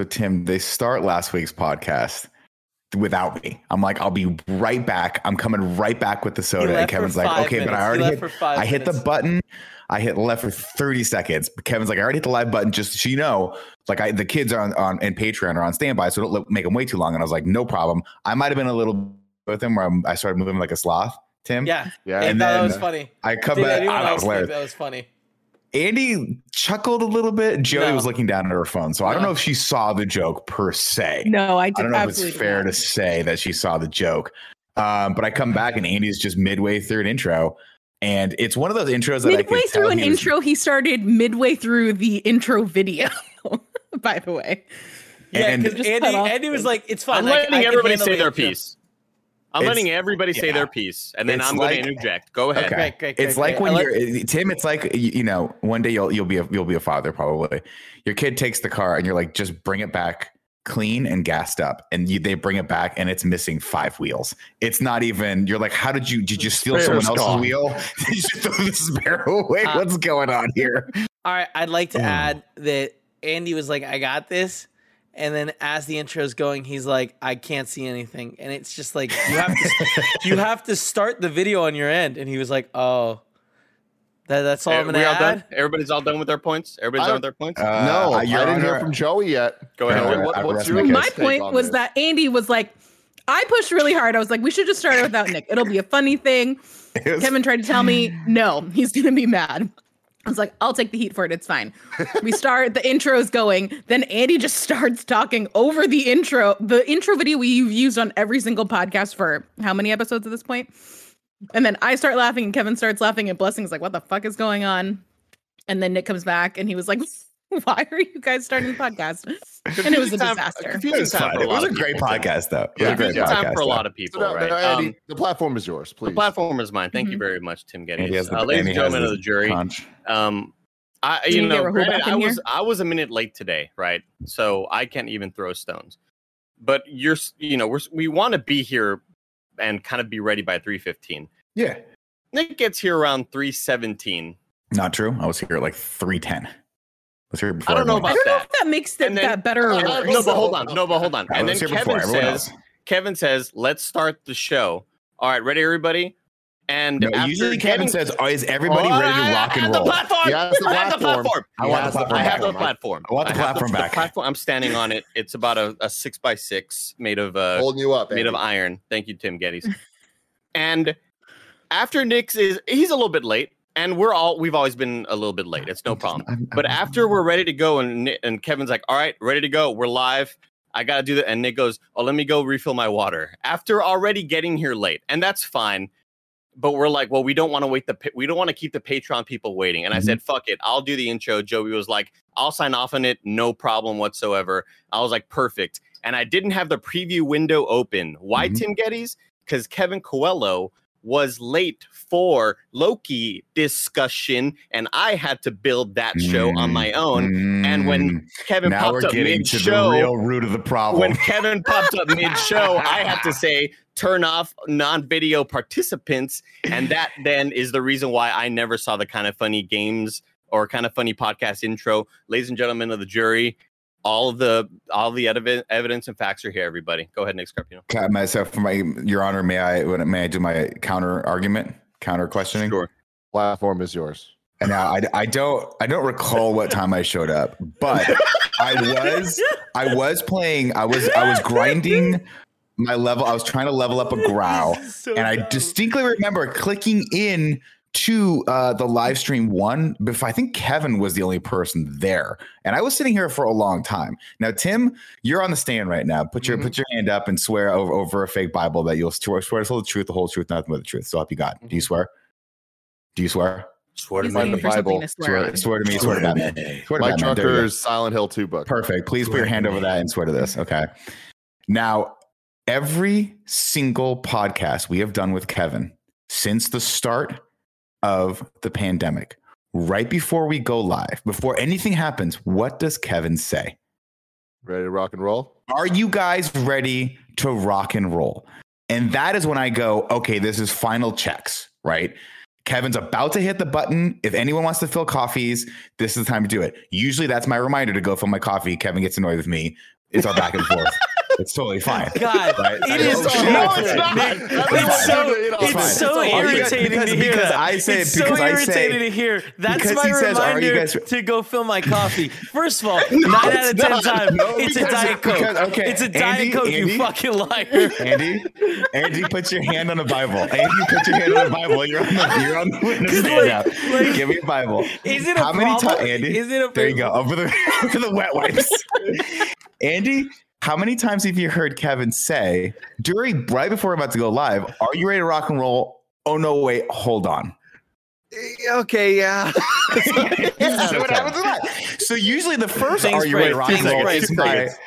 So Tim, they start last week's podcast without me. I'm like, I'll be right back. I'm coming right back with the soda. And Kevin's like, okay, minutes. but I already hit, I hit the button. I hit left for 30 seconds. But Kevin's like, I already hit the live button just so you know. Like I, the kids are on, on and Patreon are on standby, so don't make them wait too long. And I was like, no problem. I might have been a little with him where I'm, i started moving like a sloth. Tim. Yeah, yeah. And that was funny. I come Dude, back. I, ah, I was hilarious. That was funny. Andy chuckled a little bit. Joey no. was looking down at her phone, so no. I don't know if she saw the joke per se. No, I, did, I don't know if it's fair to say that she saw the joke. Um, but I come back and Andy's just midway through an intro, and it's one of those intros that midway through an he intro. Was... He started midway through the intro video. by the way, yeah, because Andy, Andy was like, "It's fine." I'm letting everybody say their piece. I'm it's, letting everybody say yeah. their piece, and then I'm like, going to interject. Go ahead. Okay. Great, great, great, it's like when you're uh, Tim. It's like you know, one day you'll you'll be a, you'll be a father probably. Your kid takes the car, and you're like, just bring it back clean and gassed up, and you, they bring it back, and it's missing five wheels. It's not even. You're like, how did you did you steal someone else's gone. wheel? did you throw the spare away? Uh, What's going on here? All right, I'd like to oh. add that Andy was like, I got this and then as the intro is going he's like i can't see anything. And it's just like you have to you have to start the video on your end. And he was like oh that, that's all i'm gonna add. done? everybody's all done with their points? Everybody's done with their points? Uh, no i didn't hear from joey yet. Go ahead. What, what's your my point was this? that andy was like i pushed really hard. I was like we should just start it without nick. It'll be a funny thing. Kevin tried to tell me no. He's gonna be mad I was like, I'll take the heat for it. It's fine. we start, the intro is going. Then Andy just starts talking over the intro, the intro video we've used on every single podcast for how many episodes at this point? And then I start laughing and Kevin starts laughing and Blessing's like, what the fuck is going on? And then Nick comes back and he was like, why are you guys starting the podcast? and it was a time, disaster. It was, it was a great podcast, though. It yeah, was a great time podcast, for a lot of people, no, right? No, Andy, um, the platform is yours, please. The platform is mine. Thank mm-hmm. you very much, Tim Gettys. Uh, ladies and gentlemen of the jury, um, I you, you know granted, I was I was a minute late today, right? So I can't even throw stones. But you're you know we're we want to be here and kind of be ready by three fifteen. Yeah. Nick gets here around three seventeen. Not true. I was here at like three ten. Was here before. I don't know about I don't that. know if that makes that, then, that better. Uh, no, but hold on. No, but hold on. and then Kevin says, Kevin says, "Let's start the show." All right, ready, everybody? And no, usually Kevin says, oh, "Is everybody oh, ready to rock and roll?" The platform. Yes, the I have the platform. I want the platform. I have the platform. I want the platform back. The platform. I'm standing on it. It's about a, a six by six made of uh, holding you up, made of iron. Thank you, Tim Gettys. and after Nick's is he's a little bit late, and we're all we've always been a little bit late. It's no problem. I'm, I'm, but after we're ready to go, and and Kevin's like, "All right, ready to go. We're live." I gotta do that. And Nick goes, Oh, let me go refill my water after already getting here late. And that's fine but we're like, well, we don't want to wait the we don't want to keep the Patreon people waiting. And mm-hmm. I said, fuck it, I'll do the intro. Joey was like, I'll sign off on it, no problem whatsoever. I was like, perfect. And I didn't have the preview window open. Why mm-hmm. Tim Gettys? Because Kevin Coello was late for Loki discussion, and I had to build that show mm, on my own. Mm, and when Kevin now popped up mid show, real root of the problem. When Kevin popped up mid show, I had to say turn off non-video participants, and that then is the reason why I never saw the kind of funny games or kind of funny podcast intro. Ladies and gentlemen of the jury, all the all the evidence and facts are here. Everybody, go ahead, Nick Scarpino. Myself, for my Your Honor, may I may I do my counter argument, counter questioning? Sure. Platform is yours. And now I, I don't I don't recall what time I showed up, but I was I was playing I was I was grinding my level. I was trying to level up a growl, so and I distinctly remember clicking in to uh, the live stream one before I think Kevin was the only person there, and I was sitting here for a long time. Now, Tim, you're on the stand right now. Put your mm-hmm. put your hand up and swear over, over a fake Bible that you'll swear, swear to tell the truth, the whole truth, nothing but the truth. So help you God. Mm-hmm. Do you mm-hmm. swear? Do you swear? Swear to the Bible. To swear, swear, to me. Swear to Batman. Swear to Mike Batman. Drucker's Silent Hill 2 book. Perfect. Please put your hand over that and swear to this. Okay. Now, every single podcast we have done with Kevin since the start of the pandemic, right before we go live, before anything happens, what does Kevin say? Ready to rock and roll? Are you guys ready to rock and roll? And that is when I go, okay, this is final checks, right? Kevin's about to hit the button. If anyone wants to fill coffees, this is the time to do it. Usually that's my reminder to go fill my coffee. Kevin gets annoyed with me. It's our back and forth. It's totally fine. God, Right? it is go, so, "Oh, shit." No, it's not. It's so. It's so irritating to hear because that. I say it, it's so because I say- irritating to hear. That's my he says, "Are you reminder guys-" to go fill my coffee. First of all, nine out of ten times, it's a diet coke. okay, it's a Andy, diet coke. Andy? you fucking liar. Andy, Andy, put your hand on the Bible. Andy, put your hand on the Bible. You're on the you're on the witness stand now. Give me a Bible. Is it a How many times, Andy? Is it a there you go. Over the over the wet wipes. Andy, how many times have you heard Kevin say during right before we're about to go live? Are you ready to rock and roll? Oh no, wait, hold on. Eh, okay, yeah. This is what happens a lot. So usually the first Things "Are you ready to break, rock and roll?" is Two my seconds.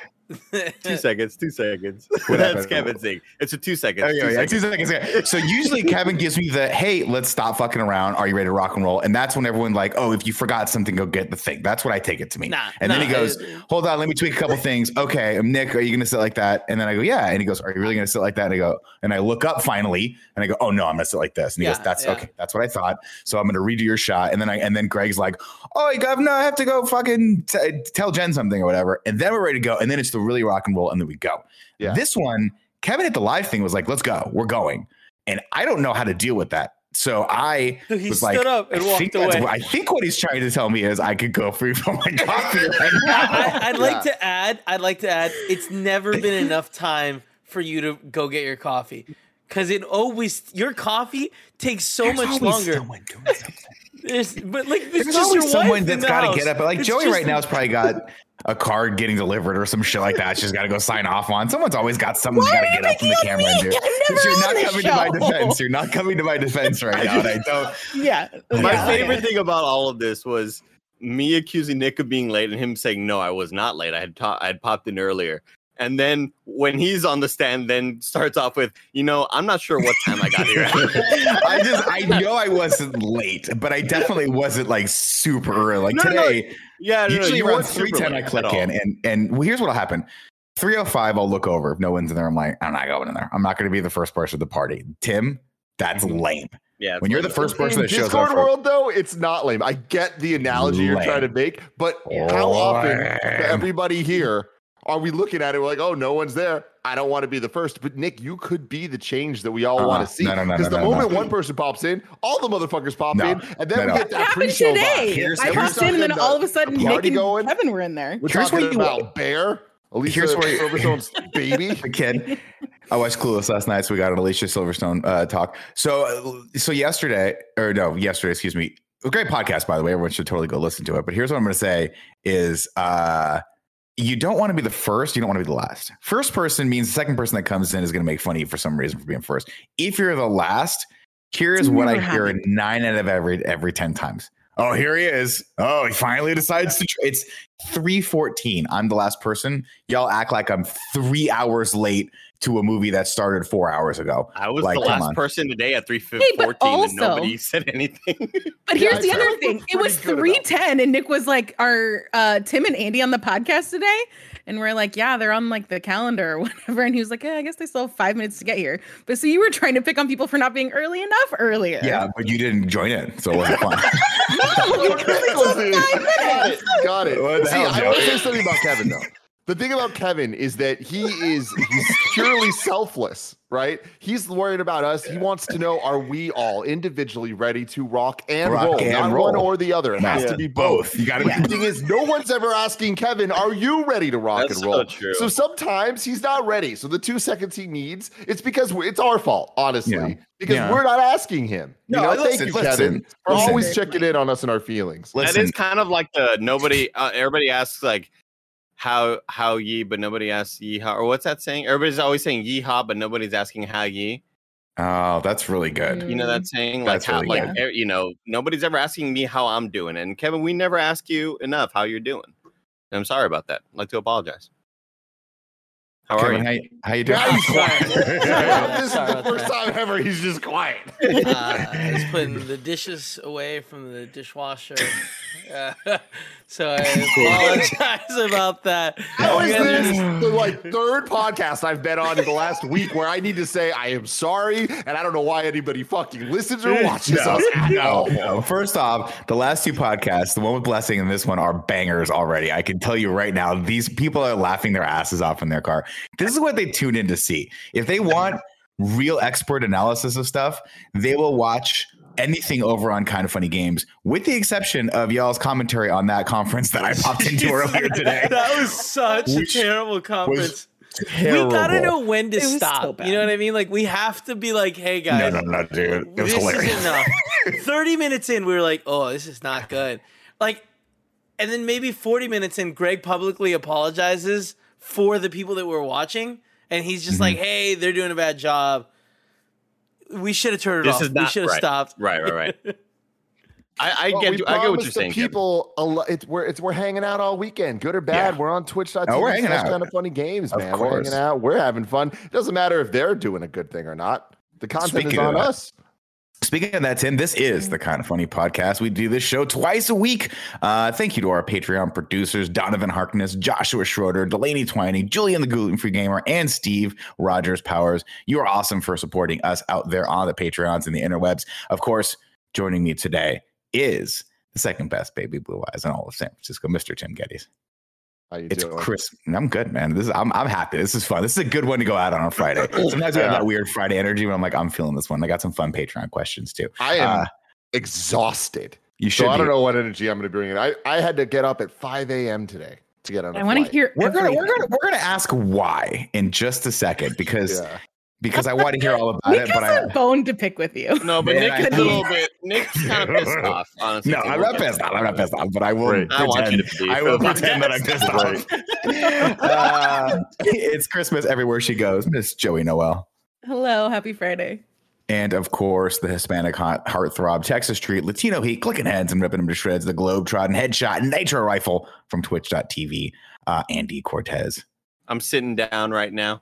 Two seconds. Two seconds. What That's? Kevin's thing. It's a two seconds. Oh, two yeah, yeah, seconds. two seconds. So usually Kevin gives me the hey, let's stop fucking around. Are you ready to rock and roll? And that's when everyone like, oh, if you forgot something, go get the thing. That's what I take it to me. Nah, and then he goes, it- hold on, let me tweak a couple things. Okay, Nick. Are you gonna sit like that? And then I go, yeah. And he goes, are you really gonna sit like that? And I go, and I look up finally, and I go, oh no, I'm gonna sit like this. And he Yeah, goes, that's yeah. okay. That's what I thought. So I'm gonna redo your shot. And then I and then Greg's like, oh, you got no, I have to go fucking t- tell Jen something or whatever. And then we're ready to go. And then it's the really rock and roll, and then we go. Yeah. This one, Kevin hit the live thing was like, let's go, we're going. And I don't know how to deal with that. So I So he was stood like, up and I walked think away. what- I think what he's trying to tell me is I could go free from my coffee right now. I, I'd like Yeah. to add. I'd like to add. It's never been enough time for you to go get your coffee, because it always your coffee takes so There's much longer. someone doing something. There's, but like, There's it's just always your someone wife in that's got to get up. But like It's Joey just- right now has probably got a card getting delivered or some shit like that. She's got to go sign off on. Someone's always got something Why got to get up from the camera on and do. me? I'm never You're on not this coming to my defense. You're not coming to my defense right now. And I don't. Yeah. My Yeah. favorite thing about all of this was me accusing Nick of being late and him saying, "No, I was not late. I had ta- I had popped in earlier." And then when he's on the stand, then starts off with, "You know, I'm not sure what time I got here." I just I know I wasn't late, but I definitely wasn't like super early. Like No, no, no. Today, yeah, no, no, usually you around three ten I click in, and and well, here's what'll happen. 305, I'll look over. If no one's in there, I'm like, I'm not going in there. I'm not going to be the first person at the party. Tim, that's Mm-hmm. lame. Yeah, When you're the first person In that shows Discord up, for- world, though, it's not lame. I get the analogy you're trying to make, but how often everybody here are we looking at it? We're like, oh, no one's there. I don't want to be the first. But Nick, you could be the change that we all Uh-uh. want to see. No, no, no, Because no, the no, moment no. one person pops in, all the motherfuckers pop No. in, and then No, we get that That happened pre-show today. Here's- I popped in and then something all of a that- sudden a Nick party and going. Kevin were in there. We're Here's talking where you- about Bear, Alicia Here's where you- Silverstone's baby. the kid. I watched Clueless last night, so we got an Alicia Silverstone uh, talk. So, uh, so yesterday, or no, yesterday, excuse me. A great podcast, by the way. Everyone should totally go listen to it. But here's what I'm going to say: is uh, you don't want to be the first. You don't want to be the last. First person means the second person that comes in is going to make fun of you for some reason for being first. If you're the last, here is It's what I never hear nine out of every every ten times. Oh, here he is. Oh, he finally decides to. Tr- it's three fourteen. I'm the last person. Y'all act like I'm three hours late to a movie that started four hours ago. I was Like, the last on. person today at three Hey, fourteen, but and also- nobody said anything. But here's I the other thing. It was pretty good three about- ten, and Nick was like, "Are uh, Tim and Andy on the podcast today?" And we're like, "Yeah, they're on like the calendar or whatever." And he was like, "Yeah, I guess they still have five minutes to get here." But so you were trying to pick on people for not being early enough earlier. Yeah, but you didn't join in, so it wasn't fun. No, because it took five Got it. Got it. What the See, hell, I Joe? want to say something about Kevin though. The thing about Kevin is that he is he's purely selfless, right? He's worried about us. He wants to know are we all individually ready to rock and Rock roll, and not roll. one or the other. It has Yeah. to be both. You gotta But be- the thing is, no one's ever asking Kevin, "Are you ready to rock That's and roll?" so true. So sometimes he's not ready. So the two seconds he needs, it's because we- it's our fault, honestly, Yeah. because Yeah. we're not asking him. You No, know, listen, thank you, listen, Kevin, for listen. always checking in on us and our feelings. that Listen, is kind of like the nobody. Uh, everybody asks like how how ye, but nobody asks yeehaw. Or what's that saying? Everybody's always saying yeehaw, but nobody's asking how ye. oh, that's really good. You know that saying? Like That's how, really like eh, you know, nobody's ever asking me how I'm doing. And Kevin, we never ask you enough how you're doing. And I'm sorry about that. I'd like to apologize. How are you? how, how you doing? Now he's quiet. this is the first that. time ever he's just quiet. Uh, I was putting the dishes away from the dishwasher. Uh, so I apologize about that. How is this are- the like third podcast I've been on in the last week where I need to say I am sorry and I don't know why anybody fucking listens or watches No, us at no, all. no. First off, the last two podcasts, the one with Blessing and this one, are bangers already. I can tell you right now, these people are laughing their asses off in their car. This is what they tune in to see. If they want real expert analysis of stuff, they will watch anything over on Kind of Funny Games, with the exception of y'all's commentary on that conference that I popped into earlier today. That was such a terrible conference. Terrible. We gotta know when to It was so stop. you know what I mean? Like we have to be like, hey No, guys, no, no, dude. It was this hilarious. is enough. Thirty minutes in, we were like, oh, this is not good. Like, and then maybe forty minutes in, Greg publicly apologizes for the people that were watching, and he's just Mm-hmm. like, hey, they're doing a bad job. We should have turned it This off. is we should have right. stopped. Right, right, right. I, I Well, get, we I get what promised you're the saying. People, a lo- it's we're it's we're hanging out all weekend, good or bad. Yeah. We're on Twitch.tv. Oh, we're hanging out. Kind of funny games, Of man. We're hanging out. We're having fun. It doesn't matter if they're doing a good thing or not. The content Speaking is on that, us. Speaking of that, Tim, this is the kind of funny podcast. We do this show twice a week. Uh, thank you to our Patreon producers, Donovan Harkness, Joshua Schroeder, Delaney Twining, Julian the Gluten Free Gamer, and Steve Rogers Powers. You are awesome for supporting us out there on the Patreons and the interwebs. Of course, joining me today is the second best baby blue eyes in all of San Francisco, Mr. Tim Gettys. How you It's doing? Chris. I'm good, man. This is I'm I'm happy. This is fun. This is a good one to go out on a Friday. Sometimes I have Yeah. that weird Friday energy, but I'm like, I'm feeling this one. I got some fun Patreon questions too. I am Uh, exhausted. You should. So I don't be. know what energy I'm going to bring in. I, I had to get up at 5 a.m. today to get on. I I want to hear. We're gonna we're gonna we're gonna ask why in just a second because Yeah. Because I want to hear all about Nick it. has But I a bone to pick with you. No, but Man, Nick I is a little bit. Nick's kind of pissed off. Honestly, no, I'm not pissed off. I'm not pissed off. But I will. Right. I want you pretend- to be. I will pretend that I'm pissed off. uh, it's Christmas everywhere she goes, Miss Joey Noel. Hello, happy Friday. And of course, the Hispanic hot heartthrob, Texas Street, Latino heat, clicking heads and ripping them to shreds, the Globetrotting headshot, nitro rifle from twitch.tv, uh, Andy Cortez. I'm sitting down right now.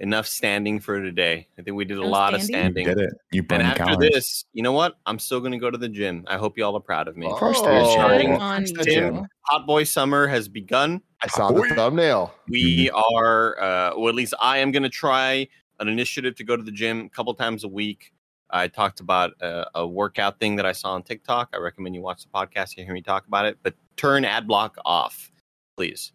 Enough standing for today. I think we did a No lot of standing? You standing. did it. You And burned after calories. this, you know what? I'm still going to go to the gym. I hope you all are proud of me. course Oh, there is, Charlie. Shame on First Tim, you. Hot Boy Summer has begun. I saw the thumbnail. We are, uh, well, at least I am going to try an initiative to go to the gym a couple times a week. I talked about a, a workout thing that I saw on TikTok. I recommend you watch the podcast to hear me talk about it. But turn ad block off, please.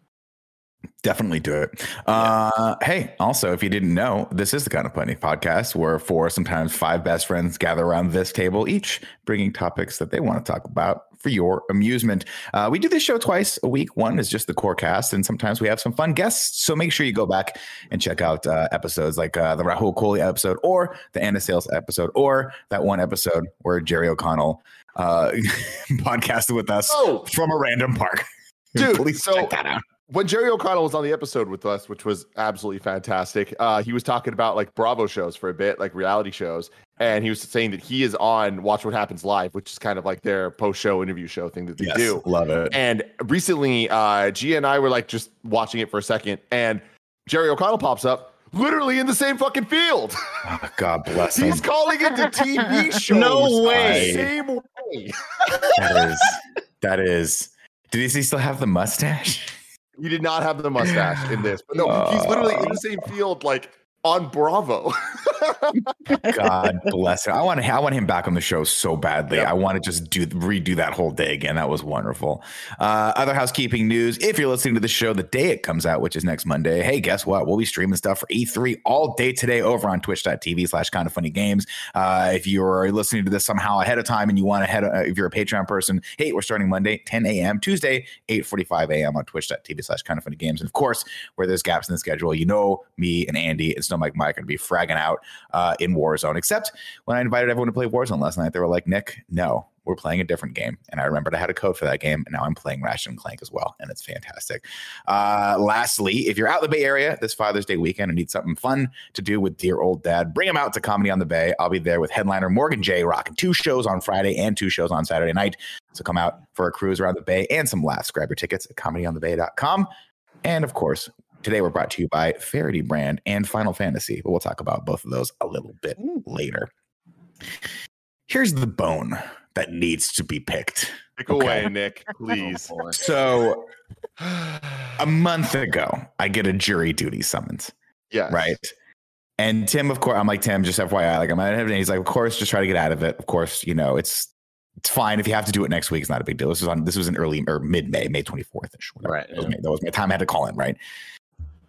Definitely do it. Uh, hey, also, if you didn't know, this is the kind of funny podcast where four, sometimes five best friends gather around this table, each bringing topics that they want to talk about for your amusement. Uh, we do this show twice a week. One is just the core cast, and sometimes we have some fun guests. So make sure you go back and check out uh, episodes like uh, the Rahul Kohli episode, or the Anna Sales episode, or that one episode where Jerry O'Connell uh, podcasted with us Oh, from a random park. Dude, please so- check that out. When Jerry O'Connell was on the episode with us, which was absolutely fantastic, uh, he was talking about like Bravo shows for a bit, like reality shows, and he was saying that he is on Watch What Happens Live, which is kind of like their post-show interview show thing that they Yes, do. love it. And recently, uh, Gia and I were like just watching it for a second, and Jerry O'Connell pops up, literally in the same fucking field. Oh, God bless him. He's calling it the TV shows. No the way. Same way. That is, that is. Did he still have the mustache? He did not have the mustache in this, but no, he's literally in the ah. same field, like on Bravo. God bless him. I want to, I want him back on the show so badly. Yep. I want to just do redo that whole day again. That was wonderful. Uh, other housekeeping news: If you're listening to the show the day it comes out, which is next Monday, hey, guess what? We'll be streaming stuff for E3 all day today over on Twitch.tv/slash Kind of Funny Games. Uh, if you're listening to this somehow ahead of time and you want to head, uh, if you're a Patreon person, hey, we're starting Monday 10 a.m. Tuesday 8:45 a.m. on Twitch.tv/slash Kind of Funny Games, and of course, where there's gaps in the schedule, you know, me and Andy and Snow Bike Mike to be fragging out uh, in Warzone. Except when I invited everyone to play Warzone last night, they were like, Nick, no, we're playing a different game. And I remembered I had a code for that game. And now I'm playing Ratchet and Clank as well. And it's fantastic. Uh, lastly, if you're out in the Bay Area this Father's Day weekend and need something fun to do with dear old dad, bring him out to Comedy on the Bay. I'll be there with headliner Morgan Jay rocking two shows on Friday and two shows on Saturday night. So come out for a cruise around the Bay and some laughs. Grab your tickets at comedyonthebay.com. And of course, Today we're brought to you by Faraday Brand and Final Fantasy, but we'll talk about both of those a little bit later. Here's the bone that needs to be picked. Pick okay. away, Nick, oh, please. so, a month ago, I get a jury duty summons. Yeah. Right. And Tim, of course, I'm like Tim, just FYI, like I'm not of it. He's like, of course, just try to get out of it. Of course, you know, it's it's fine if you have to do it next week. It's not a big deal. This was on this was in early er, or mid May, May 24th ish. Right. That was, my, that was my time. I had to call in. Right.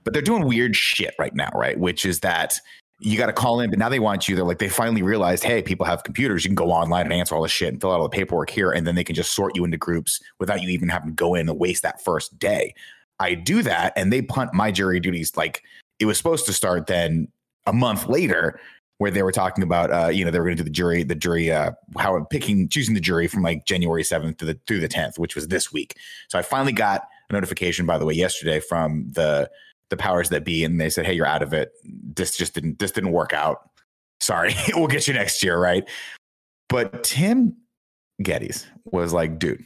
But they're doing weird shit right now, right? Which is that you got to call in, but now they want you. They're like, they finally realized, hey, people have computers. You can go online and answer all this shit and fill out all the paperwork here. And then they can just sort you into groups without you even having to go in and waste that first day. I do that and they punt my jury duties like it was supposed to start then a month later where they were talking about uh, you know they were going to do the jury the jury uh, how picking choosing the jury from like January 7th to the through the 10th which was this week so I finally got a notification by the way yesterday from the the powers that be and they said hey you're out of it. This just didn't this didn't work out. Sorry. We'll get you next year. Right? But Tim Gettys was like dude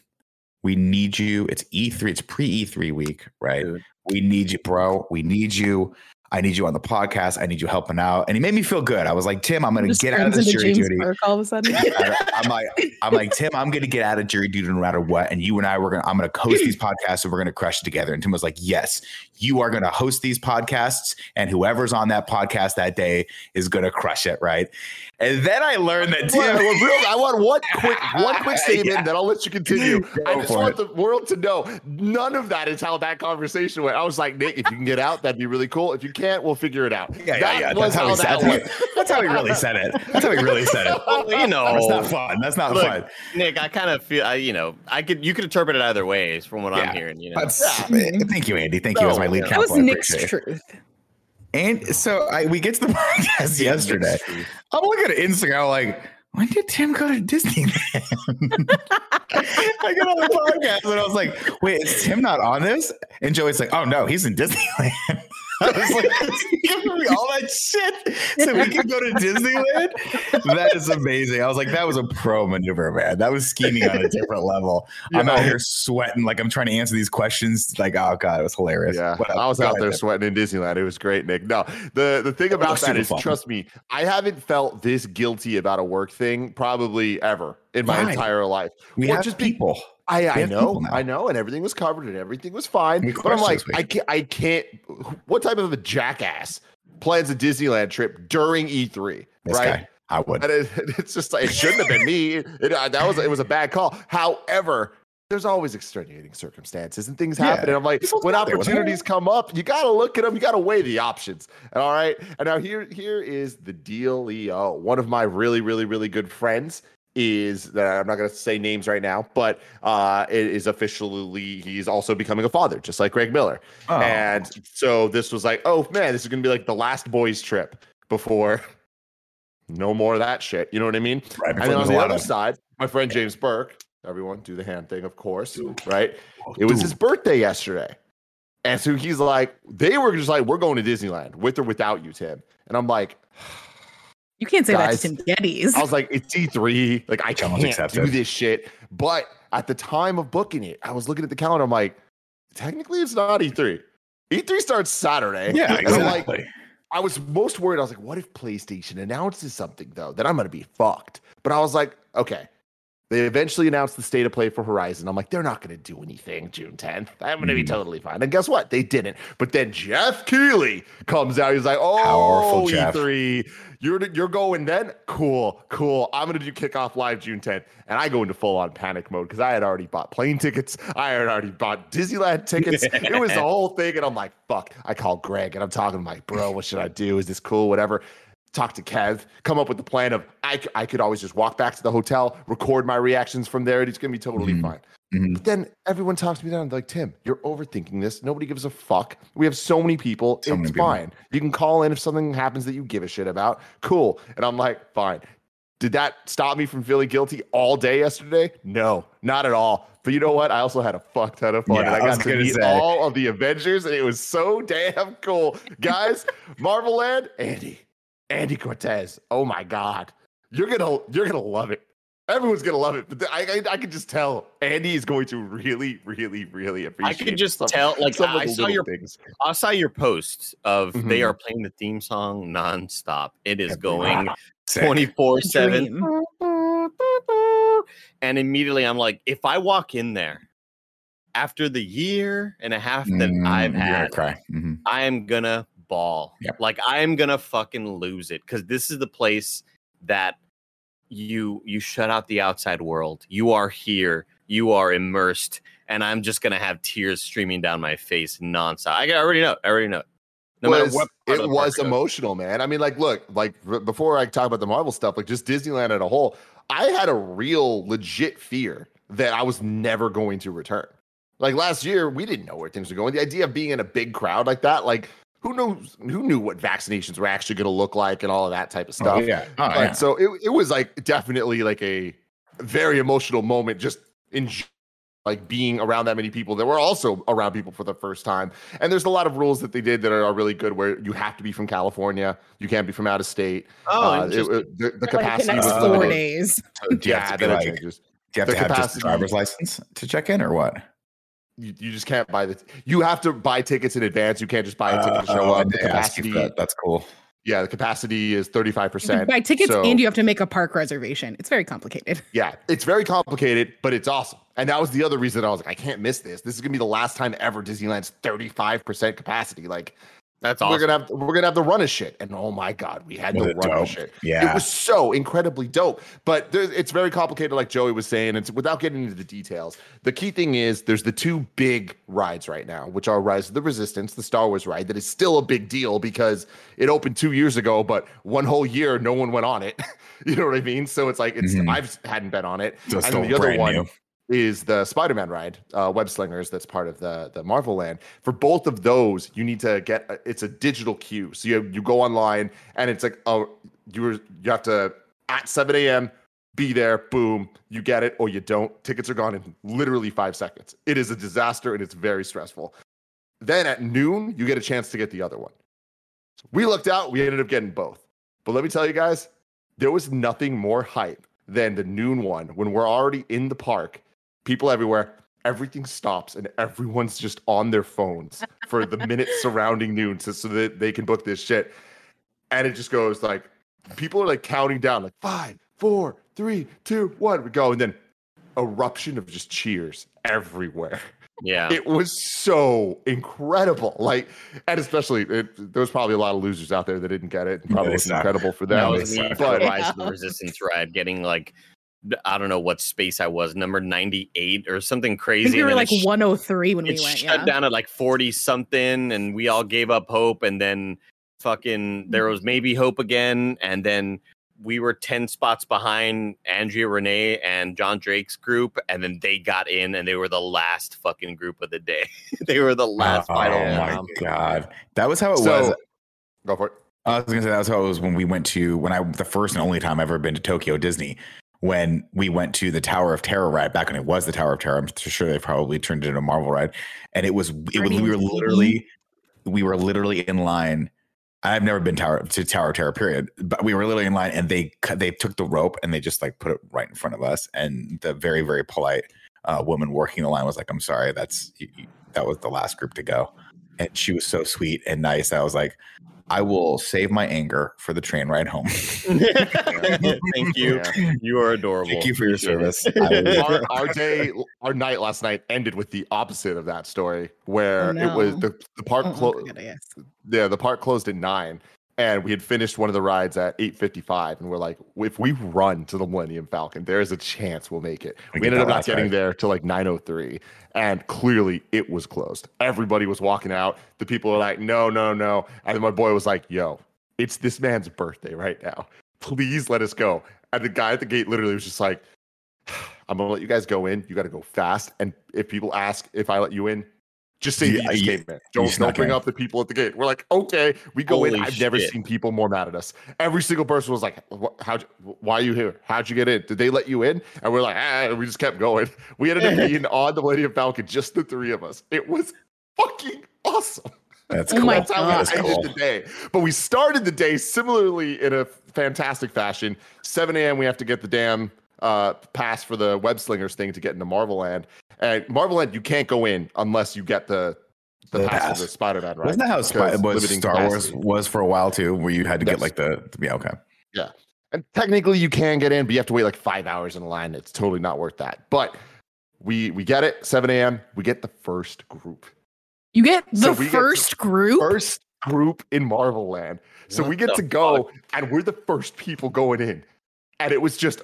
we need you. It's E3 it's pre E3 week right? Dude. we need you bro. We need you I need you on the podcast. I need you helping out. And he made me feel good. I was like, Tim, I'm going to get out of this jury James duty. all of a sudden. I'm like, I'm like, Tim, I'm going to get out of jury duty no matter what. And you and I, we're going to, I'm going to host these podcasts and we're going to crush it together. And Tim was like, yes, you are going to host these podcasts and whoever's on that podcast that day is going to crush it. Right. And then I learned that Tim. Well, real, I want one quick, one quick statement, yeah. then I'll let you continue. Go I just want it. the world to know none of that is how that conversation went. I was like, Nick, if you can get out, that'd be really cool. If you can't, we'll figure it out. Yeah, that yeah, yeah. That's how, how, that said, that's how he really said it. That's how he really said it. Well, you know, that's not fun. That's not look, fun. Nick, I kind of feel, I, you know, I could, you could interpret it either ways from what yeah. I'm hearing. You know, thank you, Andy. Thank you as my lead. That was Nick's truth. And so I, we get to the podcast yesterday. I'm looking at Instagram like, when did Tim go to Disneyland? I got on the podcast and I was like, wait, is Tim not on this? And Joey's like, oh no, he's in Disneyland. I was like, giving me all that shit so we can go to Disneyland. That is amazing. I was like, that was a pro maneuver, man. That was scheming on a different level. Yeah. I'm out here sweating, like I'm trying to answer these questions. Like, oh god, it was hilarious. Yeah, uh, I was out there sweating in Disneyland. It was great, Nick. No, the the thing about that is, fun. trust me, I haven't felt this guilty about a work thing probably ever in my right. entire life. We or have just people. Be, I, I know, I know, and everything was covered and everything was fine. But I'm like, I can't, I can't. What type of a jackass plans a Disneyland trip during E3? This right? Guy, I would. And it, it's just like it shouldn't have been me. It, uh, that was it was a bad call. However, there's always extenuating circumstances and things happen. Yeah. And I'm like, when opportunities come up, you got to look at them. You got to weigh the options. All right. And now here, here is the deal. One of my really, really, really good friends is that I'm not going to say names right now, but uh, it is officially he's also becoming a father, just like Greg Miller. Oh. And so this was like, oh man, this is going to be like the last boys trip before no more of that shit. You know what I mean? Right. And then on the other of- side, my friend James Burke. Everyone do the hand thing, of course. Right. It was his birthday yesterday. And so he's like, they were just like, we're going to Disneyland with or without you, Tim. And I'm like, you can't say Guys, that to Tim Gettys. I was like, it's E3. Like, I can't do this shit. But at the time of booking it, I was looking at the calendar. I'm like, technically, it's not E3. E3 starts Saturday. Yeah, exactly. Like, I was most worried. I was like, what if PlayStation announces something, though? Then I'm going to be fucked. But I was like, okay, they eventually announced the state of play for Horizon. I'm like, they're not going to do anything June 10th. I'm going to be mm. totally fine. And guess what? They didn't. But then Geoff Keighley comes out. He's like, oh, Powerful E3. Jeff. You're you're going then? Cool, cool. I'm gonna do kickoff live June 10th, and I go into full on panic mode because I had already bought plane tickets. I had already bought Disneyland tickets. it was the whole thing, and I'm like, fuck. I call Greg and I'm talking, I'm like, bro, what should I do? Is this cool? Whatever talk to Kev, come up with the plan of I, I could always just walk back to the hotel, record my reactions from there, and it's gonna be totally mm-hmm. fine. Mm-hmm. But then everyone talks me down like Tim, you're overthinking this. Nobody gives a fuck. We have so many people. So it's many fine. People. You can call in if something happens that you give a shit about. Cool. And I'm like, fine. Did that stop me from feeling guilty all day yesterday? No, not at all. But you know what? I also had a fuck ton of fun. Yeah, and I, I got to meet say. all of the Avengers, and it was so damn cool. Guys, Marvel Land, Andy, Andy Cortez. Oh my God. You're gonna you're gonna love it. Everyone's gonna love it, but I, I, I can just tell Andy is going to really, really, really appreciate. I can just some, tell, like some I saw your things. I saw your post of Mhm. they are playing the theme song nonstop. It is going twenty four seven, and immediately I'm like, if I walk in there after the year and a half that Mm, I've you're gonna had, cry. Mhm. I am gonna ball. Yep. Like I am gonna fucking lose it because this is the place that you you shut out the outside world. You are here. You are immersed, and I'm just gonna have tears streaming down my face nonstop. I already know. I already know. No matter was, what it the park was goes. emotional, man. I mean, like, look, like r- before I talk about the Marvel stuff, like just Disneyland as a whole, I had a real legit fear that I was never going to return. Like last year, we didn't know where things were going. The idea of being in a big crowd like that, like who knows who knew what vaccinations were actually going to look like and all of that type of Oh, stuff. yeah. Oh, But yeah. so it, it was like definitely like a very emotional moment just in like being around that many people that were also around people for the first time. And there's a lot of rules that they did that are, are really good where you have to be from California, you can't be from out of state. Oh, Uh, it- it- the, the Like the capacity next was four limited. days. So do you Yeah, have to be then it like, changes. do you have the to have just capacity- a driver's license to check in or what? You, you just can't buy the. You have to buy tickets in advance. You can't just buy a ticket to show Uh, up. The they ask you capacity, that. That's cool. yeah, the capacity is thirty five You can percent. buy tickets so- and you have to make a park reservation. It's very complicated. Yeah, it's very complicated, but it's awesome. And that was the other reason I was like, I can't miss this. This is gonna be the last time ever Disneyland's 35% capacity. Like That's we're gonna have we're gonna have the run of shit. And oh my god, we had Was the run dope? of shit. Yeah. It was so incredibly dope. But there, it's very complicated, like Joey was saying. It's without getting into the details. The key thing is there's the two big rides right now, which are Rise of the Resistance, the Star Wars ride, that is still a big deal because it opened two years ago, but one whole year no one went on it. you know what I mean? So it's like it's Mhm. I've hadn't been on it. So and the other one new. Is the Spider-Man ride, uh, Web Slingers. That's part of the the Marvel Land. For both of those, you need to get a, it's a digital queue. So you you go online and it's like oh you you have to at 7 a.m. be there. Boom, you get it or you don't. Tickets are gone in literally five seconds. It is a disaster and it's very stressful. Then at noon, you get a chance to get the other one. We looked out. We ended up getting both. But let me tell you guys, there was nothing more hype than the noon one when we're already in the park people everywhere everything stops and everyone's just on their phones for the minute surrounding noon so, so that they can book this shit. And it just goes like people are like counting down like five four three two one we go. And then eruption of just cheers everywhere. Yeah. it was so incredible. Like and especially it, there was probably a lot of losers out there that didn't get it and probably they was suck. incredible for that them. was me for but- Rise of the Resistance ride, getting like I don't know what space I was, number ninety eight or something crazy. we were like sh- 103 when we went. shut Yeah. down at like 40 something and we all gave up hope and then fucking there Mm-hmm. was maybe hope again and then we were 10 spots behind Andrea Rene and John Drake's group and then they got in and they were the last fucking group of the day. they were the last oh final my um, god, that was how it So- was. go for it I was gonna say that was how it was when we went to when I the first and only time I've ever been to Tokyo Disney. When we went to the Tower of Terror ride back when it was the Tower of Terror, I'm sure they probably turned it into a Marvel ride, and it was it was we were literally we were literally in line. I've never been tower to Tower of Terror, period. But we were literally in line, and they they took the rope and they just like put it right in front of us. And the very very polite uh, woman working the line was like, "I'm sorry, that's that was the last group to go." And she was so sweet and nice. I was like, I will save my anger for the train ride home. Thank you. Yeah. You are adorable. Thank you for your service. Our, our day, our night last night ended with the opposite of that story, where Oh, it was the, the park Oh, closed. okay, good, I guess. Yeah, the park closed at nine, and we had finished one of the rides at eight fifty-five, and we're like, if we run to the Millennium Falcon, there is a chance we'll make it. We We, ended up not getting ride. there till like nine oh three, and clearly it was closed. Everybody was walking out. The people were like, no, no, no, and then my boy was like, yo, it's this man's birthday right now. Please let us go. And the guy at the gate literally was just like, I'm gonna let you guys go in. You got to go fast. And if people ask if I let you in, just say Yeah, that you just you- came in. Don't, don't bring up the people at the gate. We're like, okay, we go in. I've never seen people more mad at us. Every single person was like, how'd why are you here? How'd you get in? Did they let you in? And we're like, ah, we just kept going. We ended up being on the Millennium Falcon, just the three of us. It was fucking awesome. That's Oh cool. my That's how That is we ended cool. the day. But we started the day similarly in a fantastic fashion. 7 a.m. We have to get the damn uh, pass for the web slingers thing to get into Marvel Land. And Marvel Land, you can't go in unless you get the the, the pass, pass. for the Spider Man. Right? Wasn't that how Sp- was Star capacity. Wars was for a while too, where you had to yes. get like the yeah okay yeah. And technically you can get in, but you have to wait like five hours in line. It's totally not worth that. But we we get it 7 a.m. We get the first group. You get the so first get group. First group in Marvel Land. So what we get to go, fuck? and we're the first people going in, and it was just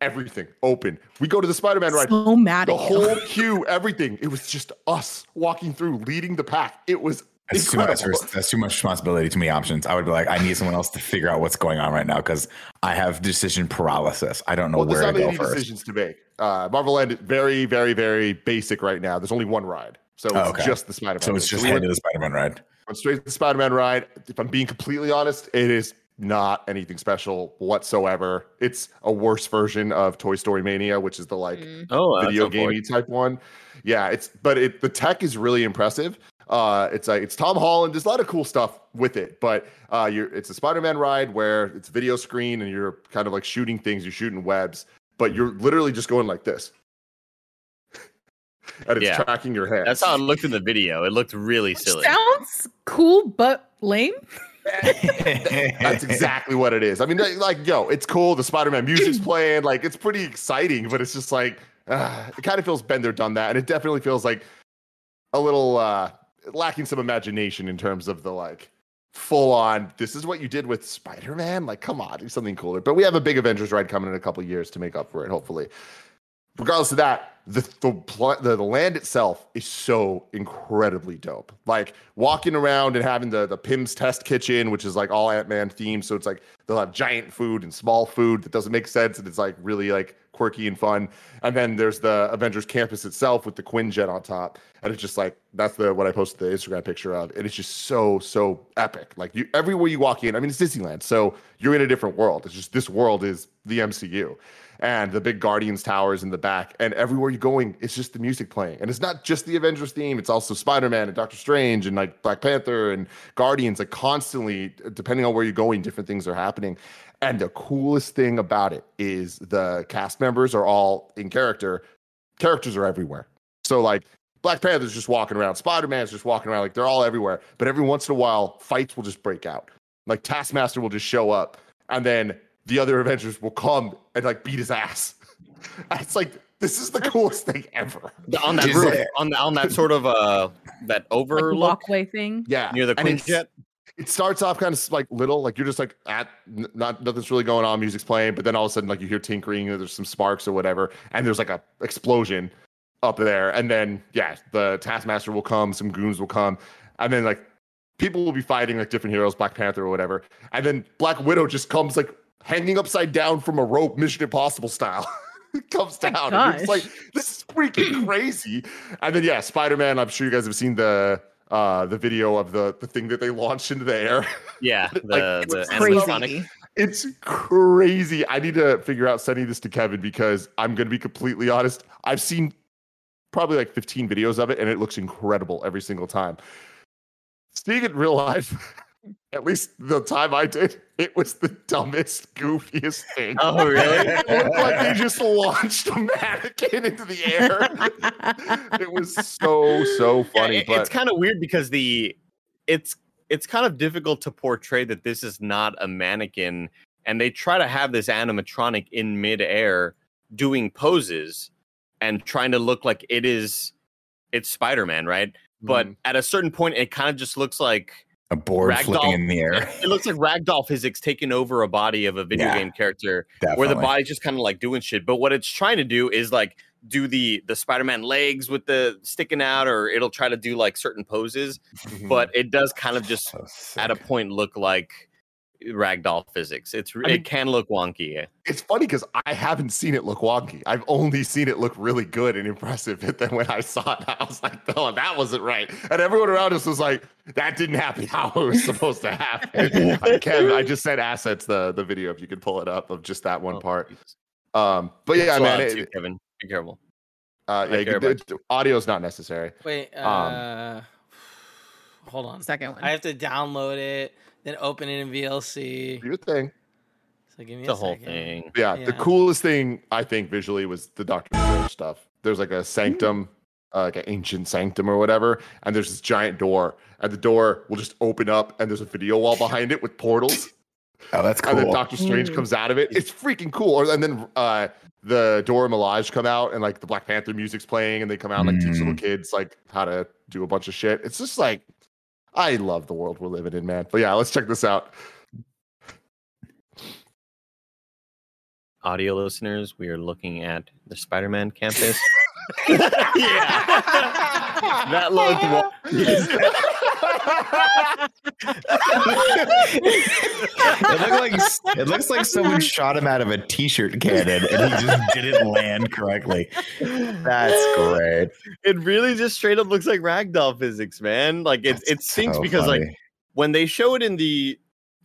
everything open. We go to the Spider-Man ride. So mad. The whole queue, everything. It was just us walking through, leading the pack. It was that's too, much, that's too much responsibility, too many options. I would be like, I need someone else to figure out what's going on right now because I have decision paralysis. I don't know well, where to go first. decisions to make. Uh, Marvel Land, is very, very, very basic right now. There's only one ride, so it's oh, okay. just the Spider-Man. So it's just so the Spider-Man ride. Went straight to the Spider-Man ride. If I'm being completely honest, it is not anything special whatsoever. It's a worse version of Toy Story Mania, which is the like mm. oh, video gamey type one. Yeah, it's but it the tech is really impressive. Uh, it's like it's Tom Holland. There's a lot of cool stuff with it, but uh, you're it's a Spider-Man ride where it's video screen and you're kind of like shooting things. You're shooting webs, but you're literally just going like this, and it's yeah. tracking your head. That's how it looked in the video. It looked really silly. Sounds cool, but lame. That's exactly what it is. I mean, like, yo, it's cool. The Spider-Man music's playing. Like, it's pretty exciting, but it's just like, uh, it kind of feels Bender done that, and it definitely feels like a little uh, lacking some imagination in terms of the like full on this is what you did with spider-man like come on do something cooler but we have a big avengers ride coming in a couple years to make up for it hopefully regardless of that the the, the the land itself is so incredibly dope like walking around and having the the Pym's test kitchen which is like all ant-man themed so it's like they'll have giant food and small food that doesn't make sense and it's like really like quirky and fun. And then there's the Avengers campus itself with the Quinjet on top. And it's just like that's the what I posted the Instagram picture of. And it's just so, so epic. Like you everywhere you walk in, I mean it's Disneyland. So you're in a different world. It's just this world is the MCU. And the big Guardians towers in the back. And everywhere you're going, it's just the music playing. And it's not just the Avengers theme, it's also Spider-Man and Doctor Strange and like Black Panther and Guardians. Like constantly, depending on where you're going, different things are happening. And the coolest thing about it is the cast members are all in character. Characters are everywhere. So like Black Panther's just walking around, Spider Man's just walking around, like they're all everywhere. But every once in a while, fights will just break out. Like Taskmaster will just show up, and then the other Avengers will come and like beat his ass. it's like this is the coolest thing ever. On that roof, on on that sort of uh that overlook like walkway thing. Yeah, near the Quinjet it starts off kind of like little, like you're just like at not nothing's really going on, music's playing, but then all of a sudden like you hear tinkering, there's some sparks or whatever, and there's like a explosion up there, and then yeah, the Taskmaster will come, some goons will come, and then like people will be fighting like different heroes, Black Panther or whatever, and then Black Widow just comes like hanging upside down from a rope, Mission Impossible style. comes down. And it's like this is freaking crazy. And then yeah, Spider Man. I'm sure you guys have seen the uh, the video of the the thing that they launched into the air. Yeah, the, like, the crazy. It's crazy. I need to figure out sending this to Kevin because I'm going to be completely honest. I've seen probably like 15 videos of it, and it looks incredible every single time. Seeing it real life. at least the time I did, it was the dumbest, goofiest thing. Oh, really? it looked like they just launched a mannequin into the air. it was so so funny. Yeah, it, but... It's kind of weird because the it's it's kind of difficult to portray that this is not a mannequin, and they try to have this animatronic in midair doing poses and trying to look like it is it's Spider-Man, right? Mm. But mm-hmm. at a certain point, it kind of just looks like a board ragdoll, flipping in the air. It looks like ragdoll physics taking over a body of a video yeah, game character, definitely. where the body's just kind of like doing shit. But what it's trying to do is like do the the Spider-Man legs with the sticking out, or it'll try to do like certain poses. Mm-hmm. but it does kind of just so at a point look like ragdoll physics. It's I mean, it can look wonky. It's funny because I haven't seen it look wonky. I've only seen it look really good and impressive. And then when I saw it, I was like, "Oh, that wasn't right." And everyone around us was like, "That didn't happen how it was supposed to happen." I can. I just sent assets the the video if you could pull it up of just that one oh, part. Um, but yeah, man, it, too, Kevin, be careful. Uh, yeah, you can, audio is not necessary. Wait, um, uh, um, hold on, second one. I have to download it then open it in VLC. Your thing. So give me the a whole second. thing. Yeah, Yeah. the coolest thing I think visually was the Doctor Strange stuff. There's like a sanctum, uh, like an ancient sanctum or whatever, and there's this giant door, and the door will just open up, and there's a video wall behind it with portals, Oh, that's cool. and then. Doctor Strange Mm. comes out of it. It's freaking cool. Or and then uh, the Dora Milaje come out, and like the Black Panther music's playing, and they come out and like teach little Mm. kids like how to do a bunch of shit. It's just like I love the world we're living in, man. But yeah, let's check this out. Audio listeners, we are looking at the Spider-Man campus. yeah, that looked wa- it, looked like, it looks like someone shot him out of a t-shirt cannon and he just didn't land correctly. That's great. it really just straight up looks like ragdoll physics, man. Like it That's it stinks so because like when they show it in the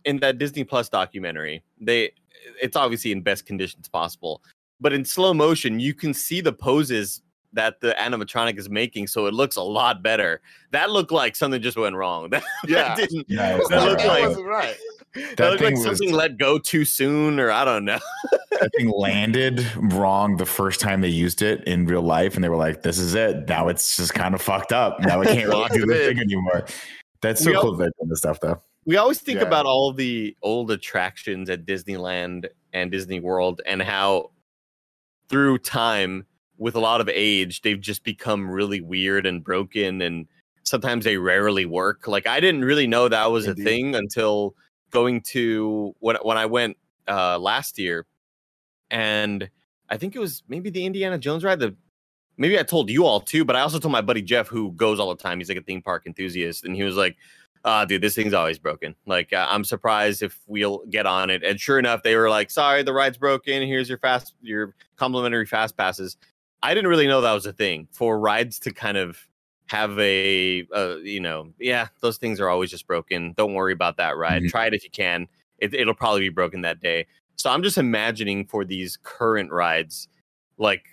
in that Disney Plus documentary, they it's obviously in best conditions possible, but in slow motion you can see the poses that the animatronic is making, so it looks a lot better. That looked like something just went wrong. That, Yeah. that didn't. No, it's that looked right. like- wasn't right. That, That looked like was- something let go too soon, or I don't know. that thing landed wrong the first time they used it in real life, and they were like, "This is it. Now it's just kind of fucked up. Now we can't really do it the thing anymore." That's so We all- cool that they're doing this stuff, though. We always think Yeah. about all the old attractions at Disneyland and Disney World and how through time with a lot of age they've just become really weird and broken and sometimes they rarely work. Like I didn't really know that was Indeed. a thing until going to when when I went uh last year and I think it was maybe the Indiana Jones ride the maybe I told you all too, but I also told my buddy Jeff who goes all the time. He's like a theme park enthusiast and he was like ah, dude, this thing's always broken. Like, uh, I'm surprised if we'll get on it. And sure enough, they were like, sorry, the ride's broken. Here's your fast, your complimentary fast passes. I didn't really know that was a thing for rides to kind of have a, uh, you know, yeah, those things are always just broken. Don't worry about that ride. Mhm. Try it if you can. It, it'll probably be broken that day. So I'm just imagining for these current rides, like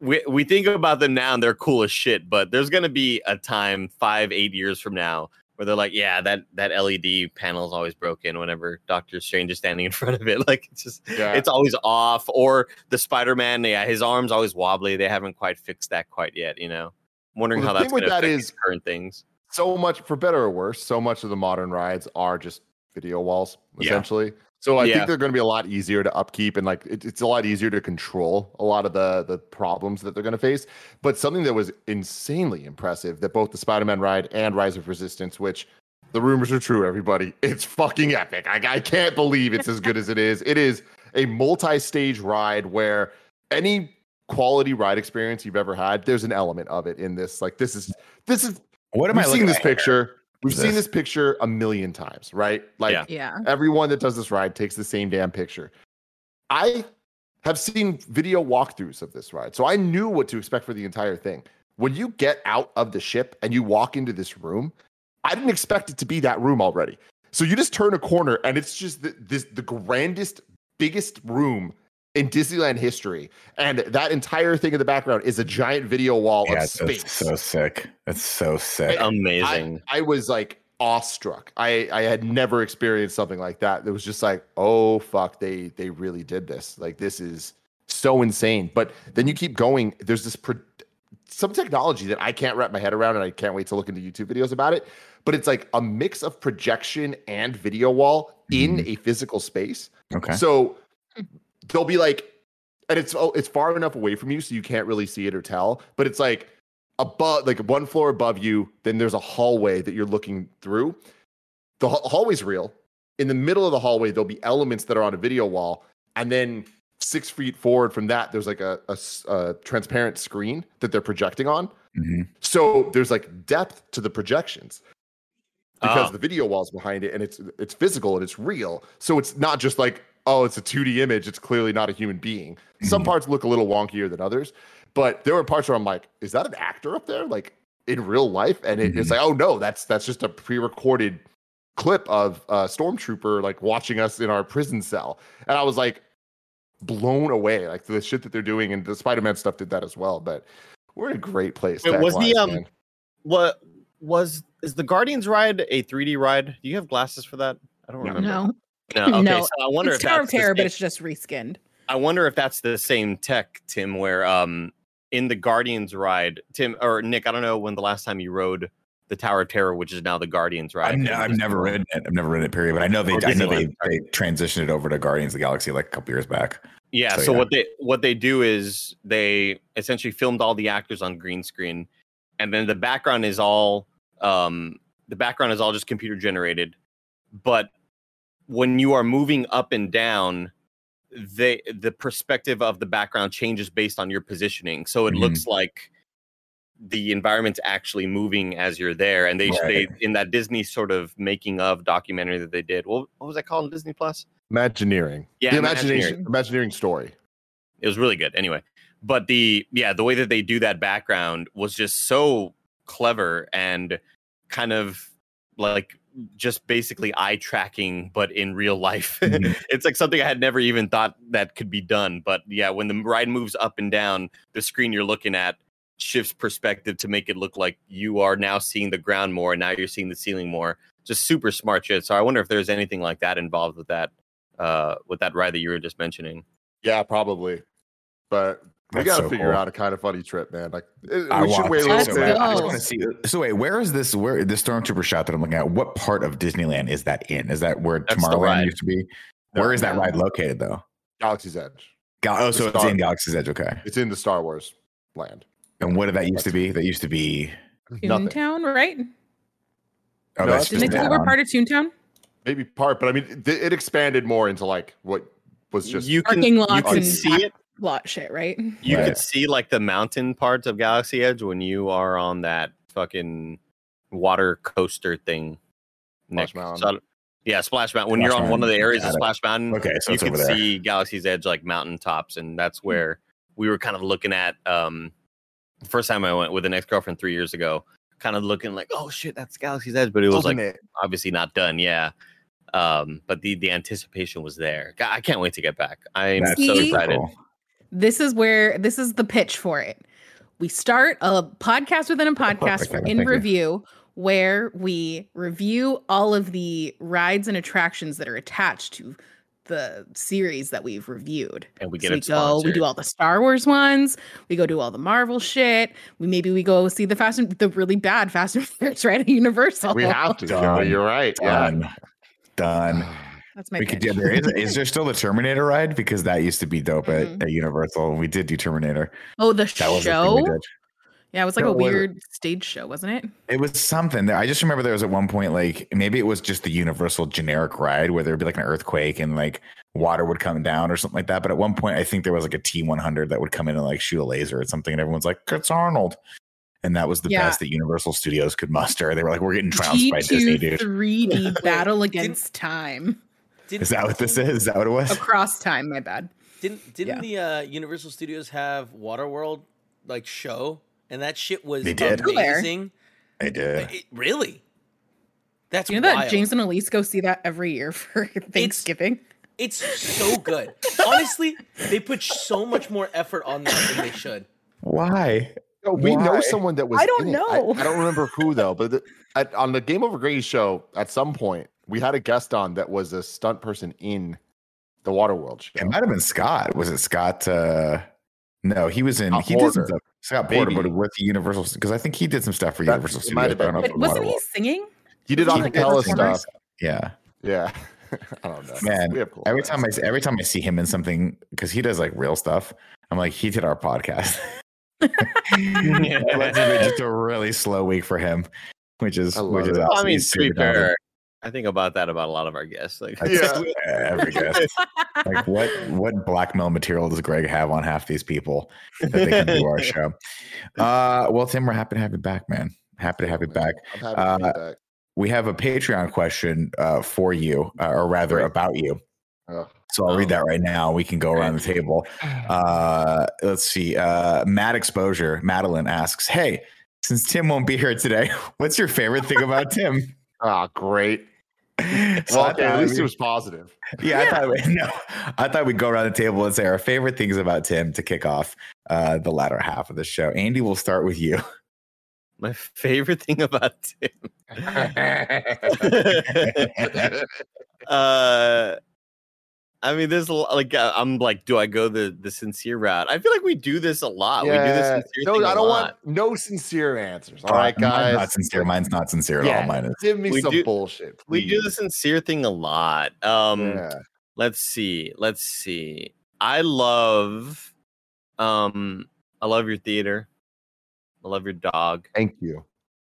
we we think about them now and they're cool as shit, but there's gonna be a time five, eight years from now where they're like, yeah, that that LED panel is always broken whenever Doctor Strange is standing in front of it. Like it's just Yeah. it's always off. Or the Spider-Man, yeah, his arm's always wobbly. They haven't quite fixed that quite yet, you know. I'm wondering Well, how that's gonna that these current things. so much for better or worse so much of the modern rides are just video walls Yeah. So i Yeah. think they're going to be a lot easier to upkeep and like it, it's a lot easier to control a lot of the the problems that they're going to face but something that was insanely impressive that both the spider-man ride and rise of resistance which the rumors are true everybody it's fucking epic i, I can't believe it's as good as it is it is a multi-stage ride where any quality ride experience you've ever had there's an element of it in this like this is this is What am I seeing this picture. We've Is seen this- this picture a million times, right? Like Yeah. Yeah. everyone that does this ride takes the same damn picture. I have seen video walkthroughs of this ride, so I knew what to expect for the entire thing. When you get out of the ship and you walk into this room, I didn't expect it to be that room already. So you just turn a corner and it's just the, this the grandest, biggest room in Disneyland history, and that entire thing in the background is a giant video wall Yeah, of that's so sick. That's so sick. Amazing. I, I was like awestruck. I I had never experienced something like that. It was just like, oh fuck, they they really did this. Like this is so insane. But then you keep going. There's this pro- some technology that I can't wrap my head around, and I can't wait to look into YouTube videos about it. But it's like a mix of projection and video wall in mm-hmm. a physical space. okay. So they'll be like, and it's oh, it's far enough away from you so you can't really see it or tell. But it's like above, like one floor above you. Then there's a hallway that you're looking through. The ha- hallway's real. In the middle of the hallway, there'll be elements that are on a video wall, and then six feet forward from that, there's like a a transparent screen that they're projecting on. Mhm. So there's like depth to the projections because Oh. the video walls behind it and it's it's physical and it's real. So it's not just like oh it's a 2D image, it's clearly not a human being. Some Mhm. parts look a little wonkier than others, but there were parts where I'm like is that an actor up there like in real life and it, it's Mhm. like oh no, that's that's just a pre-recorded clip of a stormtrooper like watching us in our prison cell. And I was like blown away like the shit that they're doing and the Spider-Man stuff did that as well, but we're in a great place. Wait, was the, um, man. What was is the Guardians ride a 3D ride? Do you have glasses for that? I don't No. remember. No. No, okay, no, so I wonder it's if Tower that's of Terror, but it's just reskinned. I wonder if that's the same tech, Tim, where um in the Guardians ride, Tim or Nick, I don't know when the last time you rode the Tower of Terror, which is now the Guardians ride. I've, I've never ridden it. I've never ridden it. Period. But I know they. I know they, they transitioned it over to Guardians of the Galaxy like a couple years back. Yeah. So, So, yeah. what they what they do is they essentially filmed all the actors on green screen, and then the background is all um, the background is all just computer generated. But when you are moving up and down, they the perspective of the background changes based on your positioning. So it Mhm. looks like the environment's actually moving as you're there. And they Right. they in that Disney sort of making of documentary that they did. What, what was that called Disney Plus? Imagineering. Yeah, the Imagineering. imagination, imagineering story. it was really good anyway but the yeah the way that they do that background was just so clever and kind of like just basically eye tracking but in real life Mhm. it's like something i had never even thought that could be done but yeah when the ride moves up and down the screen you're looking at shifts perspective to make it look like you are now seeing the ground more and now you're seeing the ceiling more just super smart shit so i wonder if there's anything like that involved with that uh with that ride that you were just mentioning Yeah, probably. But we got to so figure cool. out a kind of funny trip, man. Like it, I we should want wait a little Let's So bit. I just want to see. So wait, where is this? Where the stormtrooper shot that I'm looking at? What part of Disneyland is that in? Is that where That's Tomorrowland used to be? No, Where is that no. ride located though? Galaxy's Edge. Gal- oh, so The it's Star- in Galaxy's Edge. Okay. It's in the Star Wars land. And what did that used to be? That used to be. Nothing. Toontown, right? Oh, No, that's Didn't just they an say we're part of Toontown? Maybe part, but I mean, it, it expanded more into like what was just you can Parking you can and see it lot shit, right? you Right. could see like the mountain parts of Galaxy Edge when you are on that fucking water coaster thing. Splash Mountain. So yeah, Splash Mountain. When Splash you're on one of the areas of. Splash Mountain, Okay, so you can see Galaxy's Edge like mountain tops, and that's Hmm. where we were kind of looking at. Um, the first time I went with an ex girlfriend three years ago, kind of looking like, oh shit, that's Galaxy's Edge, but it was like Ultimate. obviously not done. Yeah. Um, but the the anticipation was there. God, I can't wait to get back. I'm That's so excited. cool. This is where this is the pitch for it. We start a podcast within a podcast perfect, for in thank you. review where we review all of the rides and attractions that are attached to the series that we've reviewed. And we So we it go, we do all the Star Wars ones. We go do all the Marvel shit. We maybe we go see the Fast and the really bad Fast and Furious right at Universal. We have to. Done. You're right. Done. Done. That's my We could pitch. do. There is, is there still the Terminator ride because that used to be dope at, Mhm. at Universal. We did do Terminator. Oh, the That was the we show. did. Yeah, it was like No, a it wasn't. weird stage show, wasn't it? It was something. I just remember there was at one point like maybe it was just the Universal generic ride where there'd be like an earthquake and like water would come down or something like that. But at one point, I think there was like a T100 that would come in and like shoot a laser or something, and everyone's like, "It's Arnold." And that was the Yeah. best that Universal Studios could muster. They were like, "We're getting trounced by Disney, dude." 3D battle against time. Didn't- Is that what this is? Is that what it was? Across time, my bad. Didn't didn't the uh, Universal Studios have Waterworld like show, and that shit was They did. amazing. They did. It- really? That's You know that. James and Elise go see that every year for Thanksgiving. It's so good. Honestly, they put so much more effort on that than they should. Why? No, we know someone that was. I don't in it. know. I, don't remember who though, but the, at, on the GameOverGreggy show, at some point, we had a guest on that was a stunt person in the Waterworld show. It might have been Scott. Was it Scott? Uh, no, he was in. Scott he did some stuff. Scott Porter, Maybe. but with the Universal because I think he did some stuff for That- Universal it might Studios. have but I don't know been. if But it was wasn't he singing? He did Wasn't he like stuff. Yeah, Yeah, I don't know. man. Cool every friends. time I see- every time I see him in something because he does like real stuff, I'm like he did our podcast. It's been just a really slow week for him, which is I which is it. awesome. I mean, He's to be fair, I think about that about a lot of our guests. Like, I Yeah. every guest. like what what blackmail material does Greg have on half these people that they can do our show? Uh, well, Tim, we're happy to have you back, man. Happy to have you back. I'm happy to be Uh, back. We have a Patreon question uh, for you, uh, or rather Great. about you. Ugh. So I'll read that right now. We can go around the table. Uh, let's see. Uh, Matt Exposure, Madeline asks, "Hey, since Tim won't be here today, what's your favorite thing about Tim?" Ah, great. So Well, I okay, at least we- it was positive. yeah, I thought we, no, I thought we'd go around the table and say our favorite things about Tim to kick off uh, the latter half of the show. Andy, we'll start with you. my favorite thing about Tim. uh, I mean, there's like uh, I'm like, do I go the the sincere route? I feel like we do this a lot. Yeah. We do this sincere no, thing I don't want no sincere answers. All right, guys. Mine's not sincere. Mine's not sincere at all. Mine is. Give me we some do, bullshit. Please. We do the sincere thing a lot. Um, yeah. let's see. Let's see. I love, um, I love your theater. I love your dog. Thank you.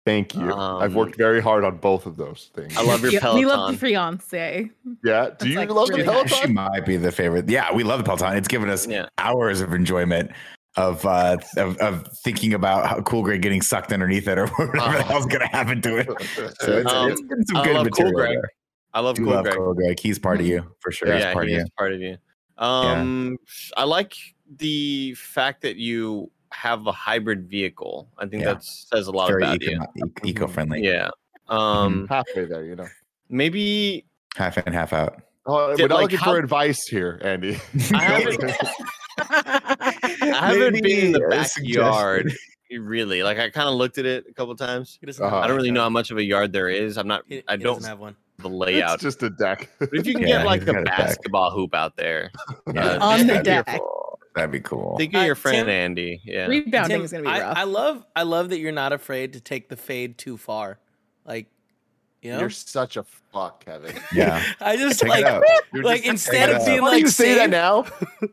Thank you. Um, I've worked very hard on both of those things. I love your Peloton. We love the fiance. Yeah. Do you like love really the Peloton? She might be the favorite. Yeah, we love the Peloton. It's given us yeah. hours of enjoyment of uh of, of thinking about how cool Greg getting sucked underneath it or whatever uh, the hell's gonna happen to it. So it's, um, it's been some good material cool Greg. There. I love, cool, love Greg. cool Greg. He's part of you for sure. Yeah, He's part he of you. part of you. Um, yeah. I like the fact that you have a hybrid vehicle. I think yeah. that says a lot Very about eco- you. Eco-friendly. Yeah. Um, halfway there, you know. Maybe half in, half out. Oh, we're not like looking how, for advice here, Andy. I haven't, I haven't been in the backyard. Really, like I kind of looked at it a couple times. Uh-huh. I don't really know how much of a yard there is. I'm not. He, I don't have one. The layout. It's just a deck. But if you can yeah, get like a basketball hoop out there yeah. uh, on the deck. That'd be cool. Think of uh, your friend Tim, Andy. Yeah. Rebounding Tim, is gonna be rough. I, I, love I love that you're not afraid to take the fade too far. Like you know? You're such a fuck, Kevin. Yeah. I just like like just, instead of being Why like do you say that now?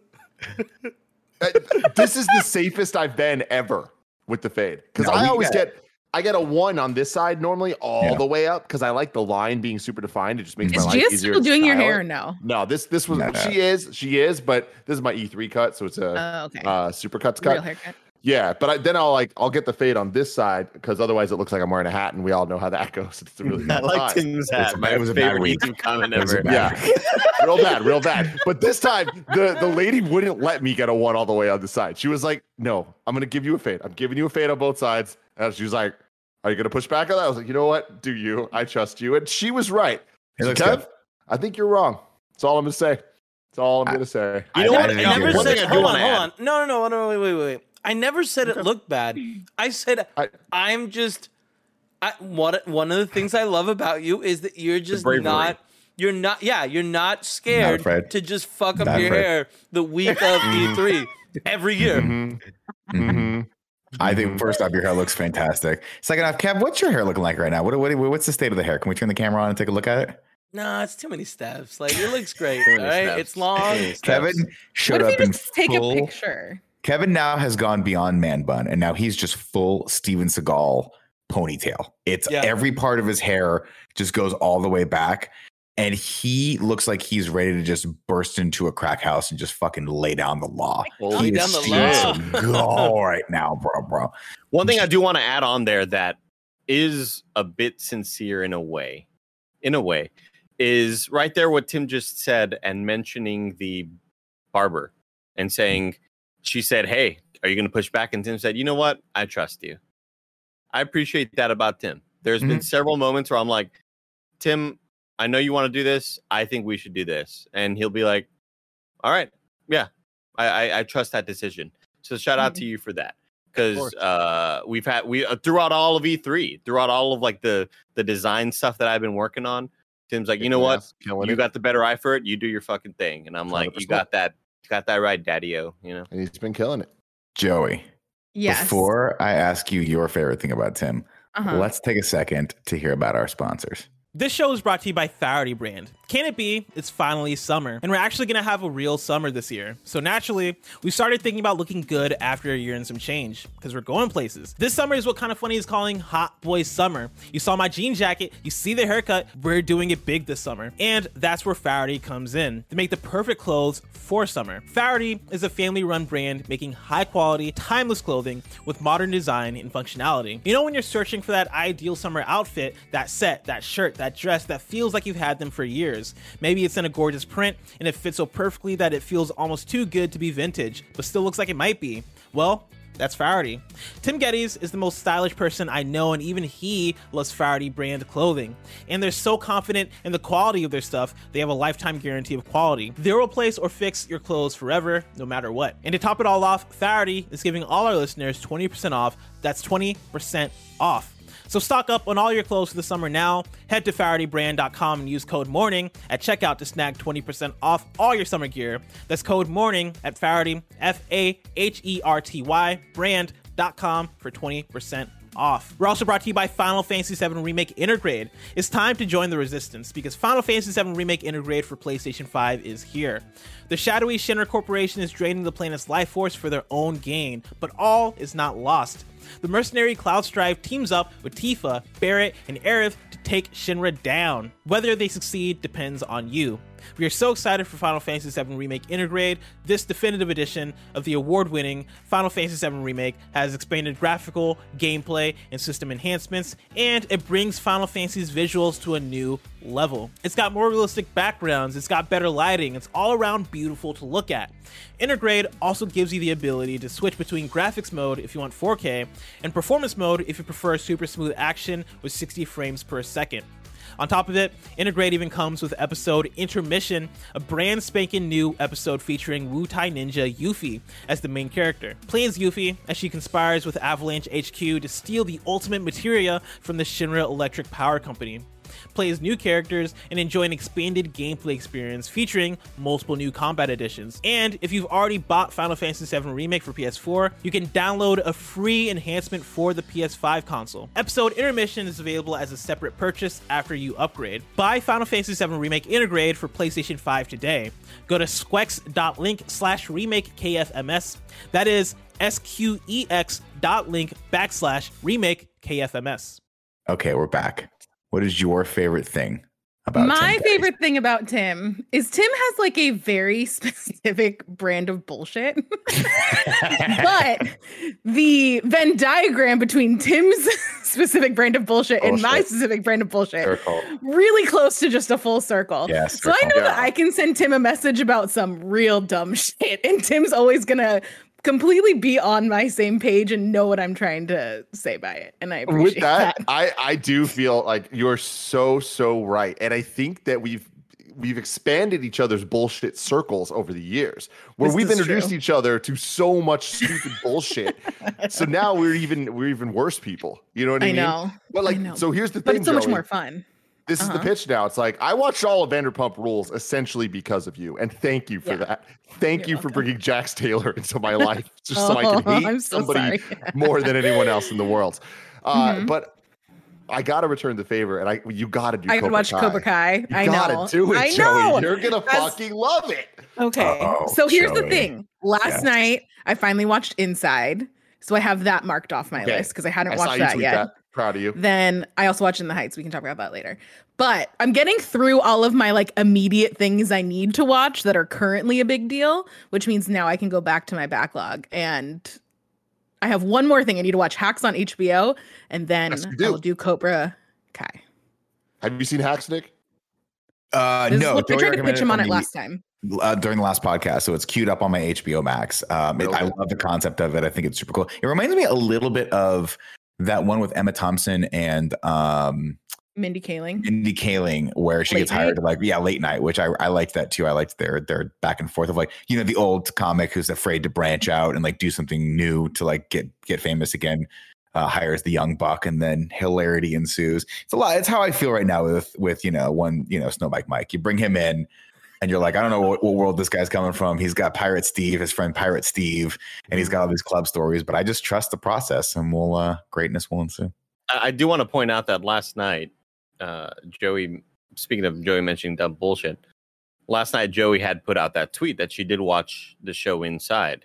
Uh, this is the safest I've been ever with the fade. Because No, I always got- get I get a one on this side normally all Yeah. the way up because I like the line being super defined. It just makes Is my life Gia easier. still to doing your hair it. now? No, this this was No, no. she is she is, but this is my E3 cut, so it's a Oh, okay. uh, super cuts Real cut. haircut. Yeah, but I, then I'll like I'll get the fade on this side because otherwise it looks like I'm wearing a hat, and we all know how that goes. It's really I bad like time. Tim's hat. a- My it was a bad week. Comment It was a ever. bad Yeah, real bad, real bad. But this time, the the lady wouldn't let me get a one all the way on the side. She was like, "No, I'm gonna give you a fade. I'm giving you a fade on both sides." And she was like, "Are you gonna push back on that?" I was like, "You know what? Do you? I trust you." And she was right. It Kev, good. I think you're wrong. That's all I'm gonna say. That's all I'm gonna say. You know I- what? I I didn't never do never it. said. said. I do Hold on, want to hold add. on. No, no, no, no, wait, wait, wait, wait. I never said it looked bad. I said I- I, am just. I, what one of the things I love about you is that you're just bravery. not. You're not. Yeah, you're not scared afraid. to just fuck up Not your afraid. hair the week of E3 every year. Mhm. Mhm. I think first off, your hair looks fantastic. Second off, Kev, what's your hair looking like right now? What, what what's the state of the hair? Can we turn the camera on and take a look at it? No, it's too many steps. Like it looks great. Too right, steps. it's long. Too many steps. Kevin showed What if up you in just take full. a picture? Kevin now has gone beyond man bun, and now he's just full Steven Seagal ponytail. It's Yeah. every part of his hair just goes all the way back, and he looks like he's ready to just burst into a crack house and just fucking lay down the law. Lay He down is the Steven law. Seagal right now, bro, bro. One thing I do want to add on there that is a bit sincere in a way, in a way, is right there what Tim just said and mentioning the barber and saying, she said, Hey, are you going to push back? And Tim said, You know what? I trust you. I appreciate that about Tim. There's been mm-hmm. several moments where I'm like, Tim, I know you want to do this. I think we should do this. And he'll be like, All right. Yeah. I, I, I trust that decision. So shout out to you for that because uh, we've had we uh, throughout all of E3, throughout all of like the the design stuff that I've been working on. Tim's like, you know what, you it. got the better eye for it. You do your fucking thing, and I'm like, you got that, got that right, Daddy-O. You know, And he's been killing it. Joey, Yes. before I ask you your favorite thing about Tim, Uh-huh. let's take a second to hear about our sponsors. This show is brought to you by Faherty Brand. Can it be? It's finally summer, and we're actually gonna have a real summer this year. So naturally, we started thinking about looking good after a year and some change, because we're going places. This summer is what kind of funny is calling Hot Boy Summer. You saw my jean jacket, you see the haircut, we're doing it big this summer. And that's where Faherty comes in to make the perfect clothes for summer. Faherty is a family run brand making high quality, timeless clothing with modern design and functionality. You know, when you're searching for that ideal summer outfit, that set, that shirt, that dress that feels like you've had them for years. Maybe it's in a gorgeous print and it fits so perfectly that it feels almost too good to be vintage, but still looks like it might be. Well, that's Faherty. Tim Gettys is the most stylish person I know, and even he loves Faherty brand clothing. And they're so confident in the quality of their stuff, they have a lifetime guarantee of quality. They'll replace or fix your clothes forever, no matter what. And to top it all off, Faherty is giving all our listeners 20% off. That's 20% off. So stock up on all your clothes for the summer now. Head to FahertyBrand.com and use code MORNING at checkout to snag 20% off all your summer gear. That's code MORNING at Faherty, F A H E R T Y, brand.com for 20% off. We're also brought to you by Final Fantasy VII Remake Intergrade. It's time to join the resistance because Final Fantasy VII Remake Intergrade for PlayStation 5 is here. The shadowy Shinra Corporation is draining the planet's life force for their own gain, but all is not lost. The mercenary Cloud Strife teams up with Tifa, Barret, and Aerith to take Shinra down. Whether they succeed depends on you. We are so excited for Final Fantasy VII Remake Intergrade. This definitive edition of the award winning Final Fantasy VII Remake has expanded graphical, gameplay, and system enhancements, and it brings Final Fantasy's visuals to a new level. It's got more realistic backgrounds, it's got better lighting, it's all around beautiful to look at. Intergrade also gives you the ability to switch between graphics mode if you want 4K and performance mode if you prefer super smooth action with 60 frames per second. On top of it, Intergrade even comes with episode Intermission, a brand spanking new episode featuring Wutai Ninja Yuffie as the main character. Play as Yuffie as she conspires with Avalanche HQ to steal the ultimate materia from the Shinra Electric Power Company play as new characters, and enjoy an expanded gameplay experience featuring multiple new combat additions. And if you've already bought Final Fantasy VII Remake for PS4, you can download a free enhancement for the PS5 console. Episode Intermission is available as a separate purchase after you upgrade. Buy Final Fantasy VII Remake Intergrade for PlayStation 5 today. Go to squex.link slash remake KFMS. That is S-Q-E-X dot link backslash remake KFMS. Okay, we're back. What is your favorite thing about my favorite thing about Tim is Tim has like a very specific brand of bullshit. but the Venn diagram between Tim's specific brand of bullshit, bullshit. and my specific brand of bullshit circle. really close to just a full circle. Yes. So I know yeah. that I can send Tim a message about some real dumb shit and Tim's always to completely be on my same page and know what I'm trying to say by it. And I appreciate with that, that. I I do feel like you're so so right, and I think that we've we've expanded each other's bullshit circles over the years where this we've introduced true. each other to so much stupid bullshit so now we're even we're even worse people you know what i, I mean know but like so here's the thing but it's so Joey. much more fun this uh-huh. is the uh-huh. pitch now. It's like I watched all of Vanderpump Rules essentially because of you, and thank you for yeah. that. Thank You're you welcome. for bringing Jax Taylor into my life, just oh, so I can hate so somebody more than anyone else in the world. Uh, mm-hmm. But I gotta return the favor, and I you gotta do. I gotta watch Kai. Cobra Kai. You I gotta know. do it, I Joey. Know. You're gonna That's... fucking love it. Okay, Uh-oh, so here's Joey. the thing. Last yes. night, I finally watched Inside, so I have that marked off my okay. list because I hadn't I watched that yet. That. Proud of you. Then I also watched In the Heights. We can talk about that later. But I'm getting through all of my like immediate things I need to watch that are currently a big deal, which means now I can go back to my backlog. And I have one more thing I need to watch Hacks on HBO, and then yes, do. I'll do Cobra Kai. Have you seen Hacks, Nick? Uh, no. I tried to pitch him on it last time. Uh, during the last podcast, so it's queued up on my HBO Max. Um, it, I love the concept of it. I think it's super cool. It reminds me a little bit of that one with Emma Thompson and um, Mindy Kaling. Mindy Kaling, where she late gets hired, night? like yeah, late night, which I I liked that too. I liked their their back and forth of like you know the old comic who's afraid to branch out and like do something new to like get get famous again. Uh, hires the young buck and then hilarity ensues. It's a lot. It's how I feel right now with with you know one you know Snow Bike Mike. You bring him in and you're like, I don't know what, what, world this guy's coming from. He's got Pirate Steve, his friend Pirate Steve, and he's got all these club stories. But I just trust the process, and we'll uh, greatness will ensue. I do want to point out that last night, uh, Joey. Speaking of Joey mentioning dumb bullshit, last night Joey had put out that tweet that she did watch the show Inside,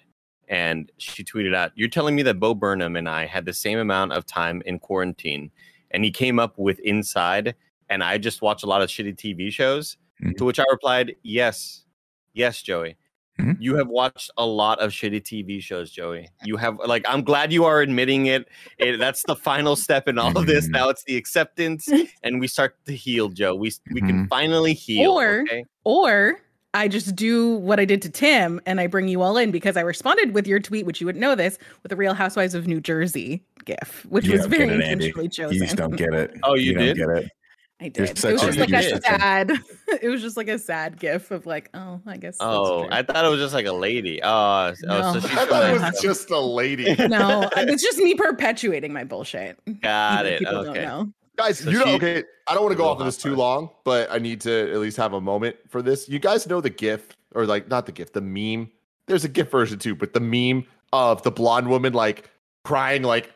and she tweeted out, "You're telling me that Bo Burnham and I had the same amount of time in quarantine, and he came up with Inside, and I just watch a lot of shitty TV shows." Mm-hmm. To which I replied, Yes, yes, Joey. Mm-hmm. You have watched a lot of shitty TV shows, Joey. You have like I'm glad you are admitting it. it that's the final step in all of this. Mm-hmm. Now it's the acceptance, and we start to heal, Joe. We we can mm-hmm. finally heal. Or okay? or I just do what I did to Tim and I bring you all in because I responded with your tweet, which you wouldn't know this, with the Real Housewives of New Jersey gif, which you was very it, intentionally Andy. chosen. You just don't get it. Oh, you, you did? get it. I did. It was just like a sad. it was just like a sad gif of like, oh, I guess. Oh, I thought it was just like a lady. Oh, no. oh so I thought it was just a lady. no, it's just me perpetuating my bullshit. Got it. People okay. don't know. Guys, so you know, okay, I don't want to go off of this too long, but I need to at least have a moment for this. You guys know the GIF, or like not the GIF, the meme. There's a GIF version too, but the meme of the blonde woman like crying, like,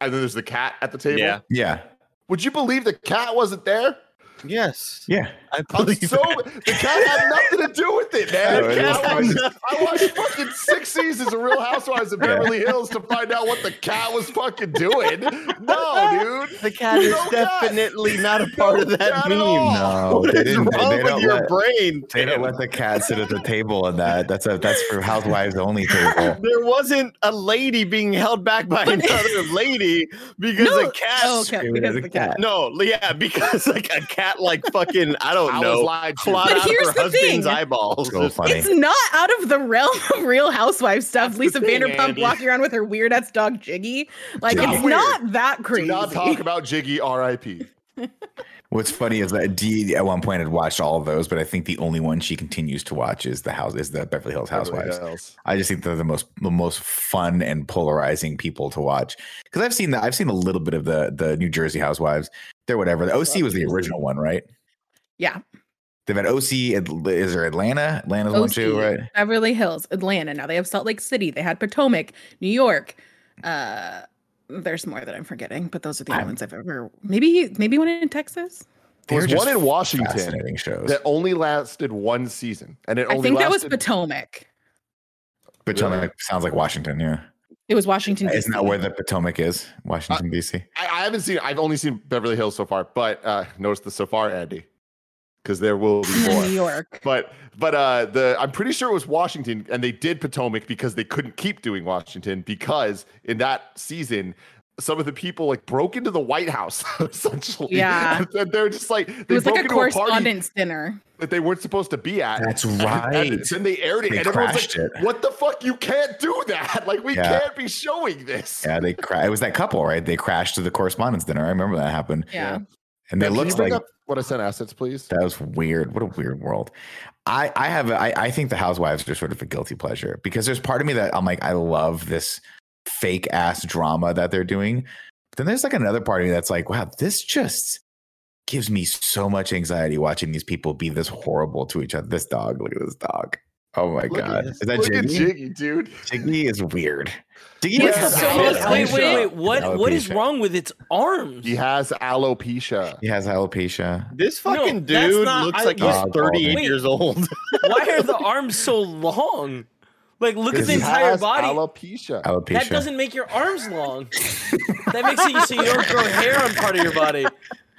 and then there's the cat at the table. Yeah. Yeah. Would you believe the cat wasn't there? Yes. Yeah. I believe so. The cat had nothing to do with it, man. No, it I watched fucking six seasons of Real Housewives of Beverly Hills to find out what the cat was fucking doing. No, dude. The cat is no definitely cat. not a part no of that meme. No, what is wrong they with your let, brain? They don't let the cat sit at the table, and that that's a that's for housewives only table. There wasn't a lady being held back by another lady because no. a cat. Oh, okay, because the cat. cat. No, yeah, because like a cat like fucking I don't I know clawed out her husband's thing. eyeballs. So funny. It's not out of the realm of Real Housewives stuff. That's Lisa thing, Vanderpump Andy. walking around with her weird ass dog Jiggy. Like it's weird. not that crazy. Do not talk about Jiggy. R.I.P. What's funny is that Dee at one point had watched all of those, but I think the only one she continues to watch is the house is the Beverly Hills Housewives. Beverly Hills. I just think they're the most the most fun and polarizing people to watch because I've seen that I've seen a little bit of the the New Jersey Housewives. They're whatever. The OC was the original one, right? Yeah. They've had OC. Is there Atlanta? Atlanta's OC, one too, right? Beverly Hills, Atlanta. Now they have Salt Lake City. They had Potomac, New York. Uh, there's more that I'm forgetting, but those are the only ones I've ever. Maybe maybe one in Texas. There's one in Washington shows. that only lasted one season, and it. Only I think that was Potomac. Potomac really? sounds like Washington. Yeah. It was Washington. Isn't that where the Potomac is? Washington uh, D.C. I, I, haven't seen. I've only seen Beverly Hills so far, but uh, notice the so far, Andy, because there will be more. New York. But but uh, the I'm pretty sure it was Washington, and they did Potomac because they couldn't keep doing Washington because in that season some of the people like broke into the White House essentially. Yeah, and they're just like they it was like a correspondence a dinner that they weren't supposed to be at. That's right. And, and then they aired it, they and everyone's like, it. "What the fuck? You can't do that! Like we yeah. can't be showing this." Yeah, they cra- it was that couple, right? They crashed to the correspondence dinner. I remember that happened. Yeah, and they looked like what I sent assets, please. That was weird. What a weird world. I I have I I think the Housewives are sort of a guilty pleasure because there's part of me that I'm like I love this fake ass drama that they're doing then there's like another part of me that's like, wow, this just gives me so much anxiety watching these people be this horrible to each other. This dog, look at this dog. Oh my look god, is that look Jiggy? Jiggy, dude. Jiggy is weird. Jiggy has alopecia. wait, wait, wait. What? Alopecia. What is wrong with its arms? He has alopecia. He has alopecia. This fucking no, dude not, looks I, like he's 38 years old. Why are the arms so long? Like, look at the entire body. Alopecia. Alopecia. That doesn't make your arms long. that makes it so you don't grow hair on part of your body.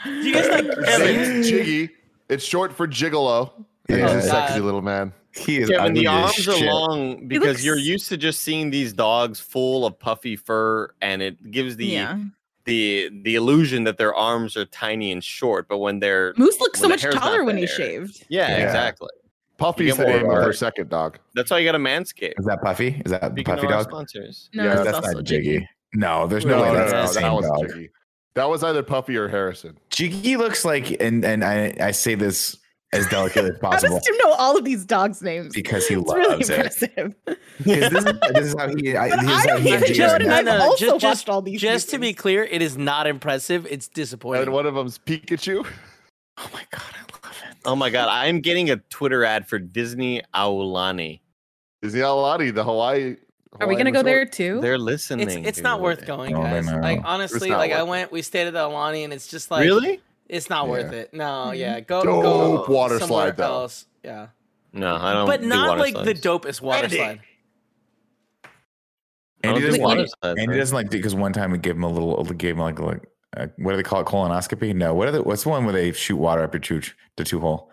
Do you guys like Jiggy. It's short for gigolo. Yeah. He's a sexy oh, little man. He is Kevin, the arms are long because looks... you're used to just seeing these dogs full of puffy fur, and it gives the yeah. the the illusion that their arms are tiny and short. But when they're Moose looks so much taller when he's shaved. Yeah, yeah, exactly. Puffy's the name of her second dog. That's why you got a manscape. Is that Puffy? Is that Speaking Puffy dog? Sponsors. No, yeah, that's, not Jiggy. Jiggy. No, there's no, no way no, that's no, the no, same that dog. Jiggy. That was either Puffy or Harrison. Jiggy looks like, and and I, I say this as delicate as possible. How does Tim know all of these dogs' names? Because he it's loves really it. impressive. this, is, this is how he. I, this I don't even know it, and I've no, also just, watched all these. Just to be clear, it is not impressive. It's disappointing. And one of them's Pikachu. Oh my god, I love it. Oh my god, I'm getting a Twitter ad for Disney Aulani. Disney Aulani, the Hawaii. Are we gonna go there too? They're listening. It's it's not worth going, guys. like honestly, like I went, we stayed at the Aulani, and it's just like really, it's not yeah. worth it. No, yeah, go dope go water slide though. Else. Yeah. No, I don't. But not do like slides. the dopest water Andy. slide. Andy doesn't, like, Andy doesn't like because one time we gave him a little, gave him like like uh, what do they call it? Colonoscopy? No. What are the, what's the one where they shoot water up your chooch, the two hole?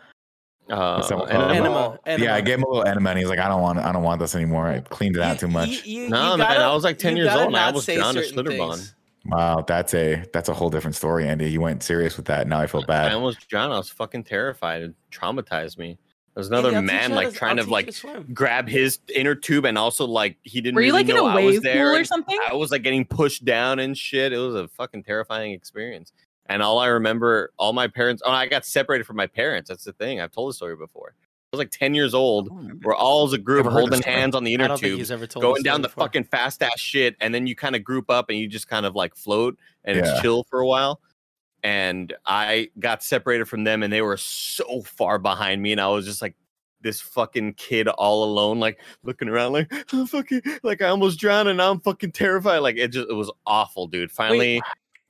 Uh, enema. enema. Yeah, I gave him a little enema, and he's like, "I don't want, I don't want this anymore. I cleaned it out too much." You, you, no, you gotta, I was like ten years old, and I was John Schlitterbahn. Wow, that's a that's a whole different story, Andy. You went serious with that. Now I feel bad. I almost drowned. I was fucking terrified. It traumatized me. There's another yeah, man like trying to like grab his inner tube, and also like he didn't. Were you really like in a wave pool or something? I was like getting pushed down and shit. It was a fucking terrifying experience. And all I remember, all my parents, oh, I got separated from my parents. That's the thing. I've told the story before. I was like 10 years old. We're all as a group holding hands on the inner tube, going down the before. fucking fast ass shit. And then you kind of group up and you just kind of like float and yeah. it's chill for a while. And I got separated from them and they were so far behind me. And I was just like, this fucking kid all alone, like looking around, like oh, fucking, like I almost drowned and now I'm fucking terrified. Like it just, it was awful, dude. Finally, Wait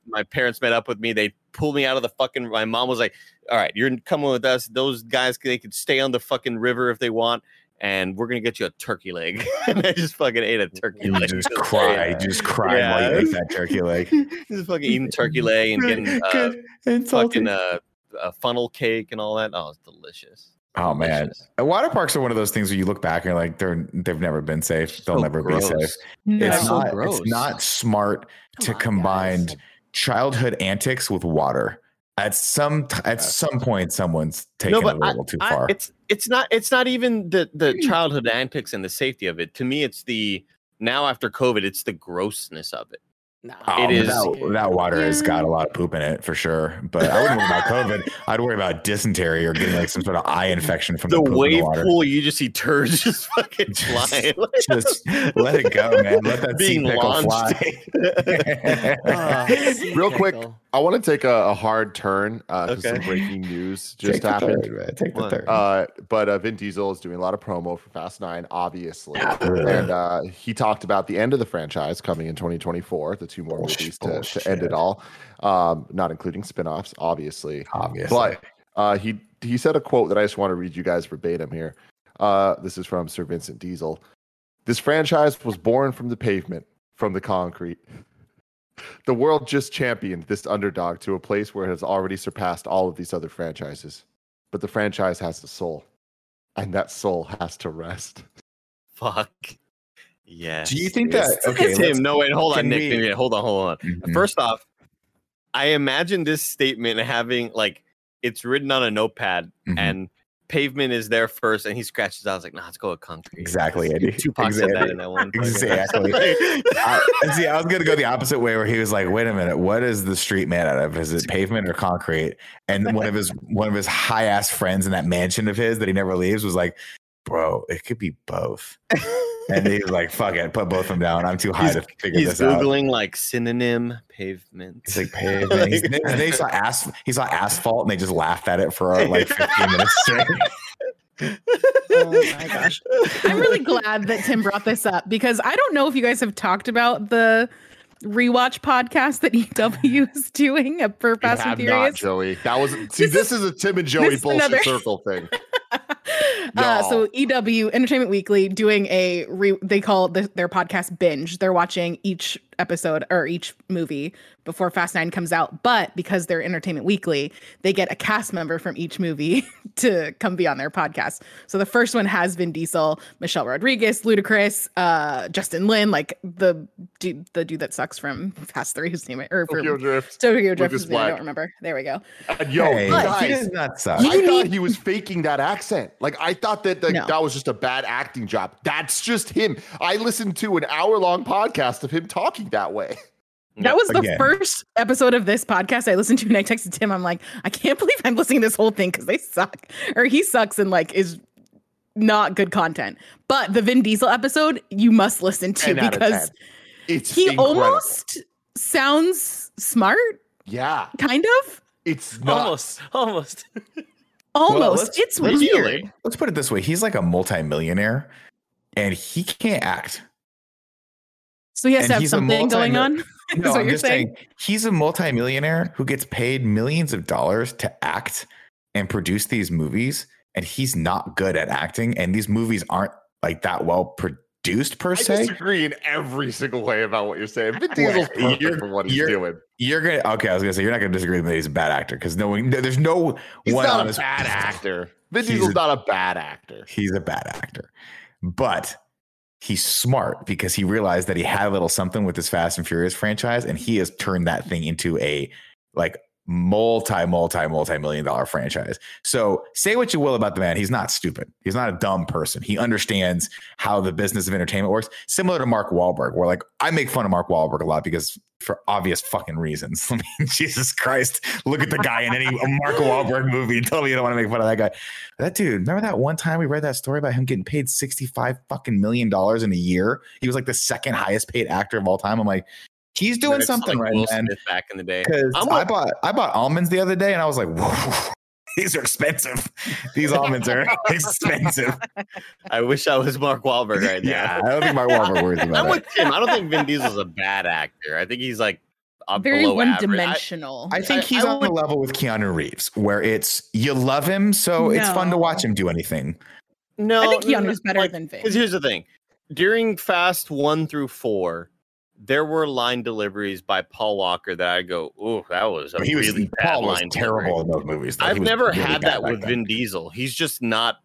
my parents met up with me. They pulled me out of the fucking. My mom was like, "All right, you're coming with us. Those guys, they could stay on the fucking river if they want." And we're gonna get you a turkey leg. and I just fucking ate a turkey leg. Just cry, just cry yeah. while you ate that turkey leg. just fucking eating turkey leg and getting uh, and fucking uh, a funnel cake and all that. Oh, it's delicious. Oh man, water parks are one of those things where you look back and you're like, they're they've never been safe. They'll so never gross. be safe. No. It's not. it's not smart to combine childhood antics with water. At some t- at some point, someone's taken no, a little I, too far. I, it's it's not it's not even the the hmm. childhood antics and the safety of it. To me, it's the now after COVID, it's the grossness of it. No, oh, it um, is that, that water yeah. has got a lot of poop in it for sure. But I wouldn't worry about COVID. I'd worry about dysentery or getting like some sort of eye infection from the, the wave the pool. You just see turds just fucking just, flying. just let it go, man. Let that being launched. fly. oh, Real quick, I want to take a, a hard turn uh, okay. some breaking news just Take happened. Third, Take the third. Uh, but uh, Vin Diesel is doing a lot of promo for Fast Nine, obviously, and uh, he talked about the end of the franchise coming in 2024, the two more movies to, to, end it all, um, not including spinoffs, obviously. Obviously, but uh, he he said a quote that I just want to read you guys verbatim here. Uh, this is from Sir Vincent Diesel. This franchise was born from the pavement, from the concrete. The world just championed this underdog to a place where it has already surpassed all of these other franchises. But the franchise has a soul, and that soul has to rest. Fuck. Yeah. Do you think that? Okay, Tim. No, wait. Hold on, Nick. We... Hold on. Hold on. Mm-hmm. First off, I imagine this statement having like it's written on a notepad mm-hmm. and pavement is there first, and he scratches out. I was like, nah, let's go with concrete. Exactly, Eddie. Tupac exactly. said that in that one. Exactly. I, see, I was gonna go the opposite way, where he was like, "Wait a minute, what is the street made out of? Is it pavement or concrete?" And one of his one of his high ass friends in that mansion of his that he never leaves was like, "Bro, it could be both." and he was like, "Fuck it, put both of them down. I'm too high he's, to figure this out." He's googling like synonym pavement. He's like pavement. he's, they saw as, he saw asphalt, and they just laughed at it for like 15 minutes straight. oh my gosh. I'm really glad that Tim brought this up because I don't know if you guys have talked about the rewatch podcast that EW is doing for Fast and Furious. Not, Joey. That was see, this, this is, is, a Tim and Joey bullshit another... circle thing. uh, so EW Entertainment Weekly doing a re- they call the, their podcast binge. They're watching each episode or each movie before Fast Nine comes out. But because they're Entertainment Weekly, they get a cast member from each movie to come be on their podcast. So the first one has Vin Diesel, Michelle Rodriguez, Ludacris, uh, Justin Lin, like the dude, the dude that sucks from Fast Three, whose name or from Tokyo Drift. Tokyo Drift. His name, I don't remember. There we go. Uh, yo, hey, guys, he does not suck. I need... thought he was faking that accent. Like I thought that the, no. that was just a bad acting job. That's just him. I listened to an hour long podcast of him talking that way. That was the Again. first episode of this podcast I listened to, and I texted Tim. I'm like, I can't believe I'm listening to this whole thing because they suck, or he sucks and like is not good content. But the Vin Diesel episode, you must listen to because it's he incredible. almost sounds smart. Yeah, kind of. It's not. almost, almost, almost. Well, it's let's, weird. Let's put it this way: he's like a multimillionaire, and he can't act. So he has and to have something going on. no, I'm just saying? saying he's a multimillionaire who gets paid millions of dollars to act and produce these movies, and he's not good at acting. And these movies aren't like that well produced per se. I disagree in every single way about what you're saying. Vin Diesel's perfect you're, for what he's you're, doing. You're gonna okay. I was gonna say you're not gonna disagree with me. He's a bad actor because no one, there's no one. he's one not a bad actor. Vin Diesel's a, not a bad actor. He's a bad actor, but he's smart because he realized that he had a little something with this Fast and Furious franchise, and he has turned that thing into a like multi, multi, multi million dollar franchise. So say what you will about the man. He's not stupid. He's not a dumb person. He understands how the business of entertainment works. Similar to Mark Wahlberg, where like I make fun of Mark Wahlberg a lot because for obvious fucking reasons. I mean, Jesus Christ, look at the guy in any Mark Wahlberg movie. Tell me you don't want to make fun of that guy. That dude, remember that one time we read that story about him getting paid 65 fucking million dollars in a year? He was like the second highest paid actor of all time. I'm like, he's doing something like right, man. Back in the day, because I bought I bought almonds the other day, and I was like, whoa. These are expensive. These almonds are expensive. I wish I was Mark Wahlberg right now. Yeah, I don't think Mark Wahlberg worries about I'm it. with Tim. I don't think Vin Diesel's a bad actor. I think he's like very one dimensional. I, I, think he's I, I on would, the level with Keanu Reeves, where it's you love him, so no. it's fun to watch him do anything. No, I think Keanu's better like, than Vin. Because here's the thing: during Fast one through four, there were line deliveries by Paul Walker that I go, "Oh, that was a he really was, bad Paul line." terrible in those movies. Though. I've never really had that with Vin Diesel. He's just not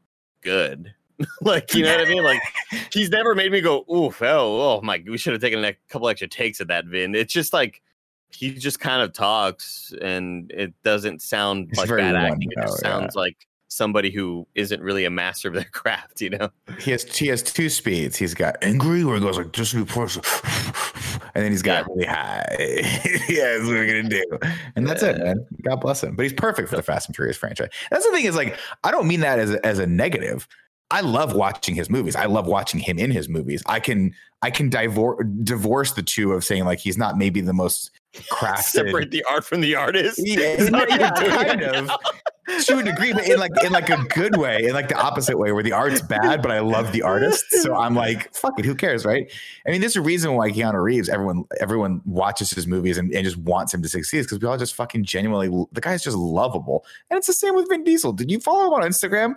good. like you know what I mean? Like he's never made me go, "Oof, oh, oh my, we should have taken a couple extra takes of that Vin." It's just like he just kind of talks, and it doesn't sound it's like bad acting. It just sounds yeah. like somebody who isn't really a master of their craft, you know. He has he has two speeds. He's got angry where he goes like just before and then he's got really high. yeah, that's what we're gonna do. And that's yeah. it, man. God bless him. But he's perfect for the Fast and Furious franchise. That's the thing, is like I don't mean that as a, as a negative. I love watching his movies. I love watching him in his movies. I can I can divorce divorce the two of saying like he's not maybe the most crafted. Separate the art from the artist. Yeah, yeah kind of to a degree, but in like in like a good way, in like the opposite way, where the art's bad, but I love the artist. So I'm like, fuck it, who cares, right? I mean, there's a reason why Keanu Reeves, everyone everyone watches his movies and, and just wants him to succeed, because we all just fucking genuinely the guy's just lovable. And it's the same with Vin Diesel. Did you follow him on Instagram?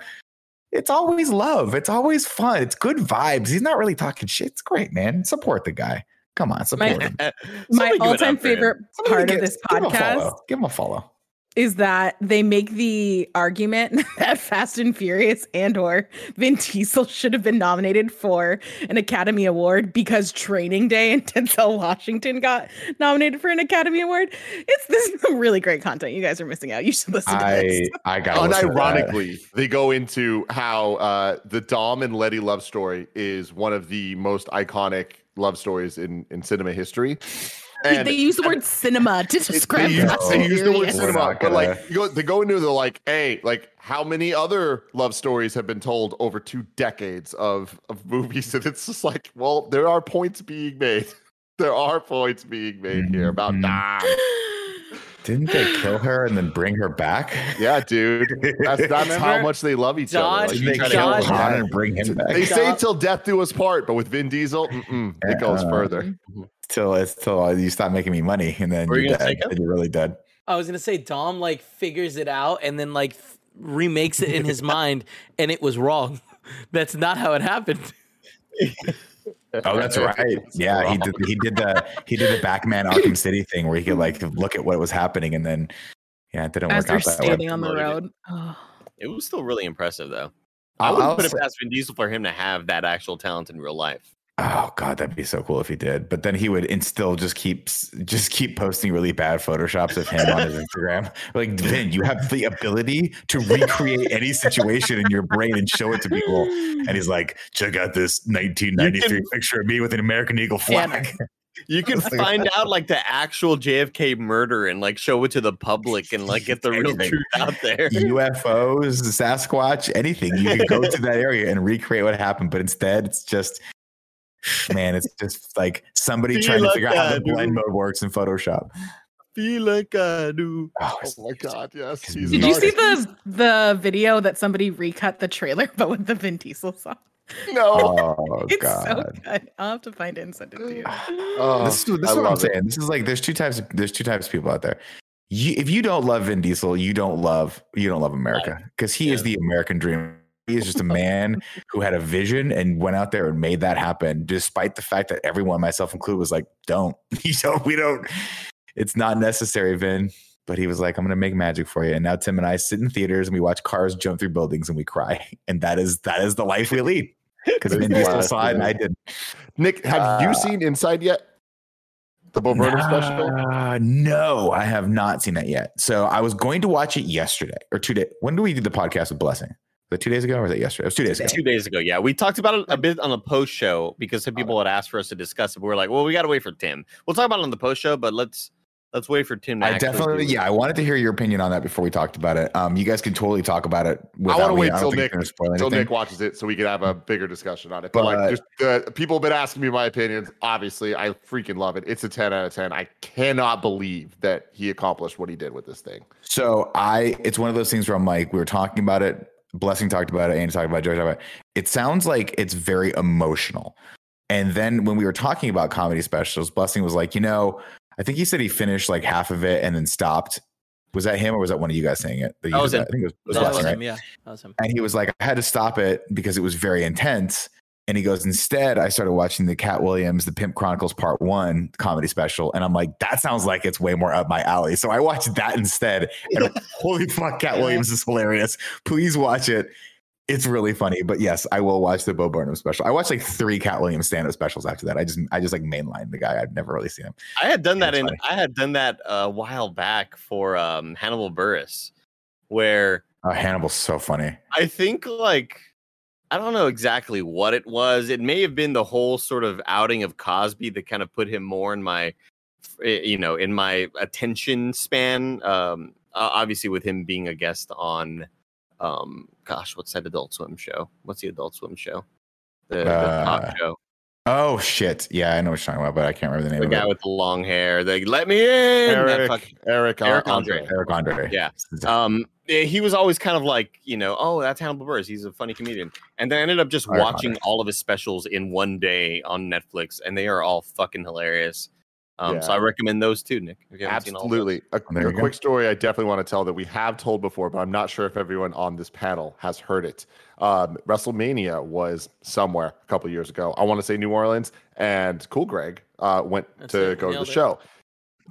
It's always love. It's always fun. It's good vibes. He's not really talking shit. It's great, man. Support the guy. Come on, support my, him. my all-time favorite part of this podcast. Give him, give him a follow is that they make the argument that Fast and Furious and or Vin Diesel should have been nominated for an Academy Award because Training Day and Denzel Washington got nominated for an Academy Award. It's this is really great content. You guys are missing out. You should listen to I, this. I got unironically, they go into how uh, the Dom and Letty love story is one of the most iconic love stories in in cinema history. And, they use the word cinema to describe they, use, they use the word cinema, but like you go, they go into the like, hey, like how many other love stories have been told over two decades of of movies, and it's just like, well, there are points being made. there are points being made here about mm-hmm. Didn't they kill her and then bring her back? Yeah, dude. That's, that's how much they love each John, other. Like, they kill Han and bring him back. They say till death do us part, but with Vin Diesel, it goes further. Till it's till you stop making me money, and then you're, dead, and you're really dead. I was gonna say Dom like figures it out and then like remakes it in his mind, and it was wrong. That's not how it happened. Oh, that's right. Yeah, he did. He did the he did the Batman Arkham City thing where he could like look at what was happening, and then yeah, it didn't As work out that standing way. on the road. It was still really impressive, though. I would put it past Vin Diesel for him to have that actual talent in real life. Oh god, that'd be so cool if he did. But then he would instill just keep just keep posting really bad photoshops of him on his Instagram. Like Vin, you have the ability to recreate any situation in your brain and show it to people. And he's like, check out this 1993 can, picture of me with an American Eagle flag. You can find out like the actual JFK murder and like show it to the public and like get the real truth out there. UFOs, Sasquatch, anything. You can go to that area and recreate what happened, but instead it's just man, it's just like somebody Feel trying like to figure out how the blend mode works in Photoshop. Feel like I do. Oh, oh my god, yes. Did you see the the video that somebody recut the trailer but with the Vin Diesel song? No, oh, it's god. so good. I'll have to find it and send it to you. Oh, this is, this is what I'm saying. This is like there's two types. Of, there's two types of people out there. You, if you don't love Vin Diesel, you don't love you don't love America because he yeah. is the American dream he is just a man who had a vision and went out there and made that happen, despite the fact that everyone, myself included, was like, "Don't, you don't, we don't. It's not necessary, Vin." But he was like, "I'm going to make magic for you." And now Tim and I sit in theaters and we watch cars jump through buildings and we cry, and that is that is the life we lead. Because Vin Diesel saw it and I did. Nick, have uh, you seen Inside yet? The Bo Burnham Nah, special? No, I have not seen that yet. So I was going to watch it yesterday or two days. When do we do the podcast with Blessing? Was it two days ago or was it yesterday? It was two days ago. Two days ago, yeah, we talked about it a bit on the post show because some people had asked for us to discuss it. But we are like, well, we got to wait for Tim. We'll talk about it on the post show, but let's let's wait for Tim. To I definitely, yeah, I wanted to hear your opinion on that before we talked about it. Um, you guys can totally talk about it. I without want to wait don't till Nick you're gonna spoil till. Nick watches it so we can have a bigger discussion on it. But, But- like, just uh, people have been asking me my opinions. Obviously, I freaking love it. It's a ten out of ten. I cannot believe that he accomplished what he did with this thing. So I, it's one of those things where I'm like, we were talking about it. Blessing talked about it. Andy talked about it. Joe talked about it. It sounds like it's very emotional. And then when we were talking about comedy specials, Blessing was like, you know, I think he said he finished like half of it and then stopped. Was that him or was that one of you guys saying it? That was him. I think it was, it was Blessing, was right? Yeah, that was him. And he was like, I had to stop it because it was very intense. And he goes, instead, I started watching the Katt Williams, the Pimp Chronicles Part One comedy special. And I'm like, that sounds like it's way more up my alley. So I watched that instead. And holy fuck, Katt Williams is hilarious. Please watch it. It's really funny. But yes, I will watch the Bo Burnham special. I watched like three Katt Williams stand-up specials after that. I just I just like mainlined the guy. I've never really seen him. I had done that in funny. I had done that a while back for um, Hannibal Buress, where Uh, Hannibal's so funny. I think like I don't know exactly what it was. It may have been the whole sort of outing of Cosby that kind of put him more in my, eh, you know, in my attention span. Um, obviously, with him being a guest on, um, gosh, what's that Adult Swim show? What's the Adult Swim show? The, the Uh, talk show. Oh shit. Yeah, I know what you're talking about, but I can't remember the name The of guy it. with the long hair. They let me in. Eric, fuck- Eric, Eric Andre. Andre. Eric Andre. Yeah. um he was always kind of like you know oh that's hannibal buress he's a funny comedian and then i ended up just Eric watching Andre. all of his specials in one day on netflix and they are all fucking hilarious um so i recommend those too nick if you haven't seen all. Absolutely. A, a you go. quick story I definitely want to tell that we have told before, but I'm not sure if everyone on this panel has heard it. Um, WrestleMania was somewhere a couple years ago. I want to say New Orleans, and Cool Greg uh, went That's to it, go to the it. show.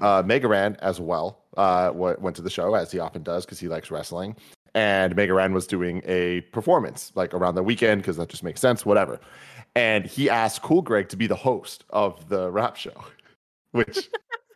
Uh, Mega Ran as well uh, went to the show as he often does because he likes wrestling. And Mega Ran was doing a performance like around the weekend because that just makes sense, whatever. And he asked Cool Greg to be the host of the rap show, which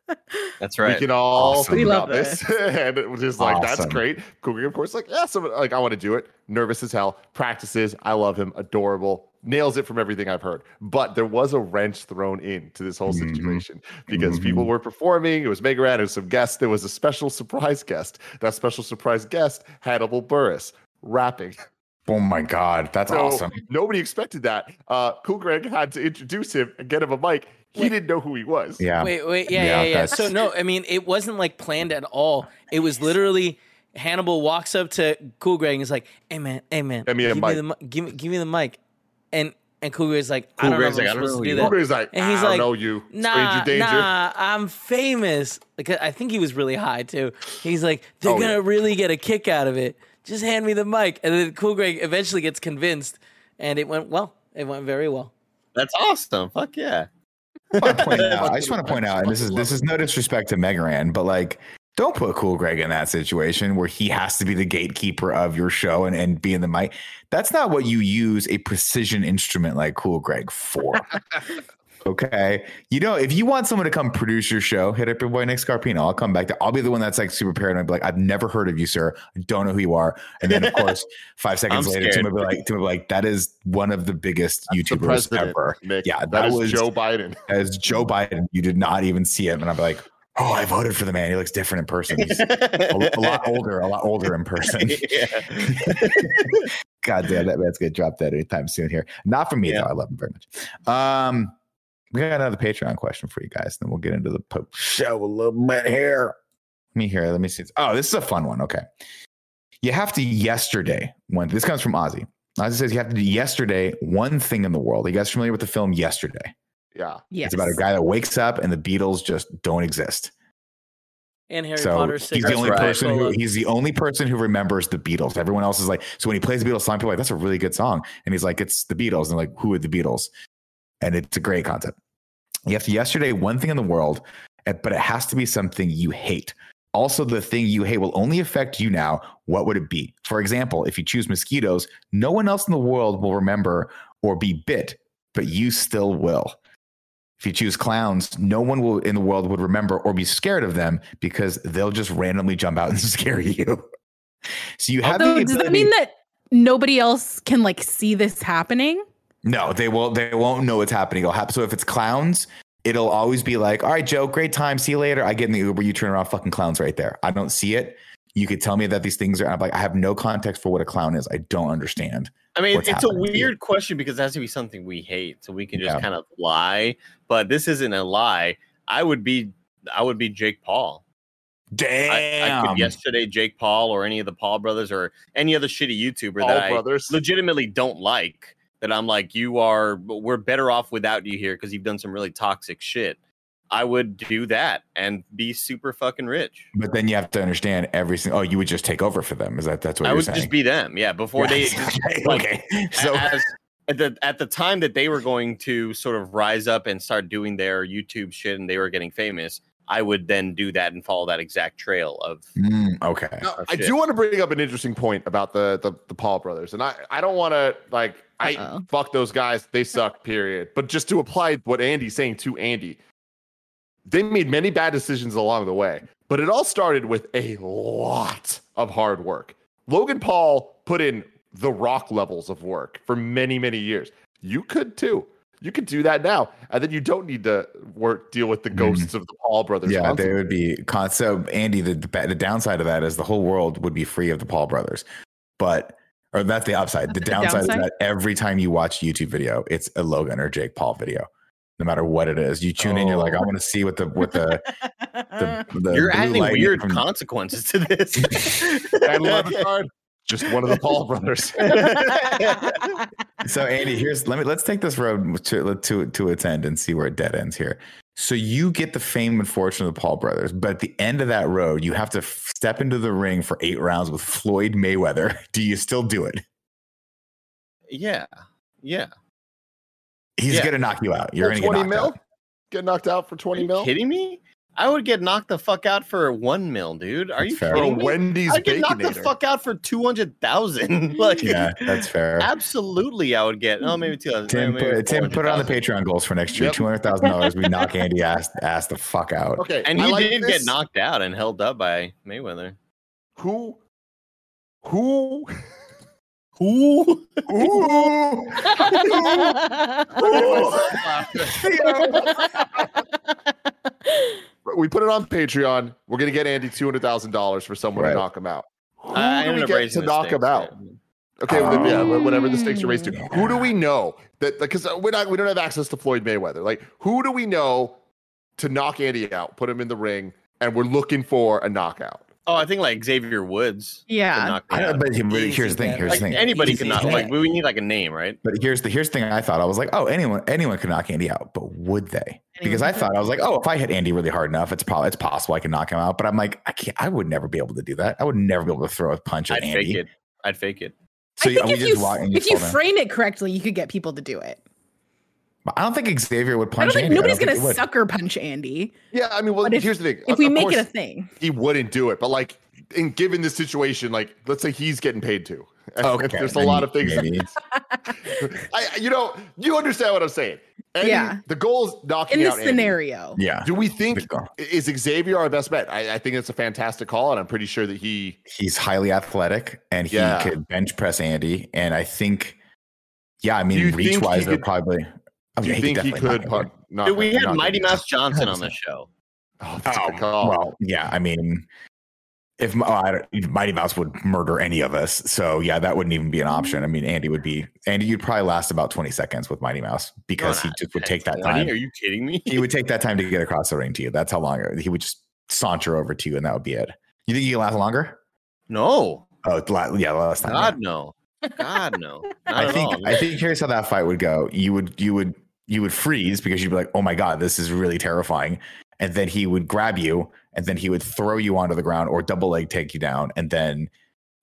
that's right we can all Awesome. think about this. and it was just like, that's great. Cougar, of course, like, yeah, so like I want to do it. Nervous as hell, practices. I love him, adorable, nails it from everything I've heard. But there was a wrench thrown into this whole Mhm. situation because Mhm. people were performing. It was Mega Ran, it was some guests. There was a special surprise guest. That special surprise guest, Hannibal Buress, rapping. Oh my god, that's So awesome. nobody expected that. Uh, cool Greg had to introduce him and get him a mic. He Wait. didn't know who he was. Yeah. Wait, wait, yeah, Yeah, yeah, yeah. So no, I mean, it wasn't like planned at all. It was literally Hannibal walks up to Cool Greg and is like, "Hey man, hey man, Give me a give mic." me the mi- give me give me the mic," and and Cool Greg's like, "I Cool don't Greg's know if like, I'm don't supposed know to do you Cool that." Greg's like, And he's I don't like, know you, Nah, danger. nah, I'm famous. Like I think he was really high too. He's like, they're Oh, gonna yeah. really get a kick out of it. Just hand me the mic, and then Cool Greg eventually gets convinced, and it went well. It went very well. that's awesome fuck yeah I want to point out. I just want to point out, and this is this is no disrespect to Mega Ran, but like, don't put Cool Greg in that situation where he has to be the gatekeeper of your show and, and be in the mic. That's not what you use a precision instrument like Cool Greg for. okay, you know, if you want someone to come produce your show, hit up your boy Nick Scarpino. I'll come back. To, I'll be the one that's like super paranoid, be like, I've never heard of you, sir. I don't know who you are. And then of course, five seconds I'm later. Tim will be like, Tim will like, that is one of the biggest That's the YouTubers president, ever. Nick. Yeah, that that was Joe Biden. as Joe Biden. You did not even see him, and I'm like, oh, I voted for the man. He looks different in person. He's a, a lot older, a lot older in person. yeah. God damn, that man's gonna drop that anytime soon here. Not for me Yeah. though. I love him very much. Um, we got another Patreon question for you guys. and Then we'll get into the post show a little bit here. Let me hear. Let me see. Oh, this is a fun one. Okay, you have to yesterday. When this comes from Ozzy. Ozzy says you have to do yesterday one thing in the world. Are you guys familiar with the film Yesterday? Yeah. Yes. It's about a guy that wakes up and the Beatles just don't exist. And Harry so Potter. he's the only right. person who he's the only person who remembers the Beatles. Everyone else is like, so when he plays the Beatles song, people are like, that's a really good song. And he's like, it's the Beatles. And they're like, who are the Beatles? And it's a great concept. You have to yesterday one thing in the world, eh, but it has to be something you hate. Also, the thing you hate will only affect you now. What would it be? For example, if you choose mosquitoes, no one else in the world will remember or be bit, but you still will. If you choose clowns, no one will in the world would remember or be scared of them because they'll just randomly jump out and scare you. So you have. Although, does that mean that nobody else can like see this happening? No, they will. They won't know what's happening. It'll happen. So if it's clowns, it'll always be like, "All right, Joe, great time. See you later." I get in the Uber. You turn around, fucking clowns right there. I don't see it. You could tell me that these things are. I'm like, I have no context for what a clown is. I don't understand. I mean, it's a weird question because it has to be something we hate, so we can just yeah. kind of lie. But this isn't a lie. I would be, I would be Jake Paul. Damn. I, I could yesterday Jake Paul or any of the Paul brothers or any other shitty YouTuber Paul that brothers. I legitimately don't like. That I'm like, you are. We're better off without you here because you've done some really toxic shit. I would do that and be super fucking rich. But then you have to understand every single. Oh, you would just take over for them. Is that that's what I would saying? just be them? Yeah, before they. okay. Like, okay. So as, at the at the time that they were going to sort of rise up and start doing their YouTube shit and they were getting famous, I would then do that and follow that exact trail of. Mm, okay. Now, I do want to bring up an interesting point about the the, the Paul brothers, and I I don't want to like I Uh-oh. fuck those guys. They suck. Period. But just to apply what Andy's saying to Andy, they made many bad decisions along the way, but it all started with a lot of hard work. Logan Paul put in the rock levels of work for many, many years. You could too. You could do that now, and then you don't need to work deal with the mm-hmm. ghosts mm. of the Paul brothers. Yeah, they would be. Con- so, Andy, the, the downside of that is the whole world would be free of the Paul brothers, but or that's the upside. The, the downside, downside, is that every time you watch YouTube video, it's a Logan or Jake Paul video no matter what it is. You tune oh. in, you're like, I oh. want to see what the what the the, the you're adding weird from... consequences to this. I love it card. Just one of the Paul brothers. so Andy, here's let me let's take this road to to to its end and see where it dead ends here. So you get the fame and fortune of the Paul brothers, but at the end of that road, you have to step into the ring for eight rounds with Floyd Mayweather. Do you still do it? Yeah, yeah. He's yeah. gonna knock you out. You're gonna get knocked mil? out. Get knocked out for twenty mil? Kidding me? I would get knocked the fuck out for one mil, dude. Are that's you fair. kidding me? Wendy's I'd get knocked the fuck out for two hundred thousand. like, yeah, that's fair. Absolutely, I would get. Oh, maybe two. Tim, maybe put, Tim, put it on the Patreon goals for next year. Yep. Two hundred thousand dollars. We knock Andy ass ass the fuck out. Okay, and he like did this. get knocked out and held up by Mayweather. Who? Who? Who? Ooh. We put it on Patreon. We're gonna get Andy two hundred thousand dollars for someone right. to knock him out. Who I do we get to knock him out? Okay, um, yeah, whatever the stakes are raised to. Yeah. Who do we know that? Because we're not, we don't have access to Floyd Mayweather. Like, who do we know to knock Andy out, put him in the ring, and we're looking for a knockout? Oh, I think like Xavier Woods. Yeah. I, but here's the thing. Here's like, the thing. Anybody Easy can knock. Like we need like a name, right? But here's the here's the thing. I thought I was like, oh, anyone anyone could knock Andy out, but would they? Because I thought I was like, oh, if I hit Andy really hard enough, it's probably it's possible I can knock him out. But I'm like, I can't. I would never be able to do that. I would never be able to throw a punch at I'd Andy. Fake it. I'd fake it. So I think if you, if you frame it correctly, you could get people to do it. I don't think Xavier would punch. I don't think Andy. nobody's going to sucker punch Andy. Yeah, I mean, well, if, here's the thing. If of, we make it a thing, he wouldn't do it. But like, in given the situation, like, let's say he's getting paid too. Okay, there's a lot of things. I, you know, you understand what I'm saying. Eddie, yeah. The goal is knocking in this scenario. Andy. Yeah. Do we think is Xavier our best bet? I, I, think it's a fantastic call, and I'm pretty sure that he he's highly athletic and he yeah. could bench press Andy. And I think, yeah, I mean, reach wise, they're probably. Oh, do you yeah, think he, could? Not, not, Dude, we had Mighty Mouse Johnson on the show. Oh, oh that's oh, a good call. Well, yeah, I mean, if oh, Mighty Mouse would murder any of us, so yeah, that wouldn't even be an option. I mean, Andy would be Andy. You'd probably last about twenty seconds with Mighty Mouse because he just would take that 20? time. Are you kidding me? he would take that time to get across the ring to you. That's how long he would just saunter over to you, and that would be it. You think he can last longer? No. Oh, yeah, last time. God yeah. no. God no. I think all. I think here's how that fight would go. You would you would you would freeze because you'd be like, oh my god, this is really terrifying, and then he would grab you and then he would throw you onto the ground or double leg take you down and then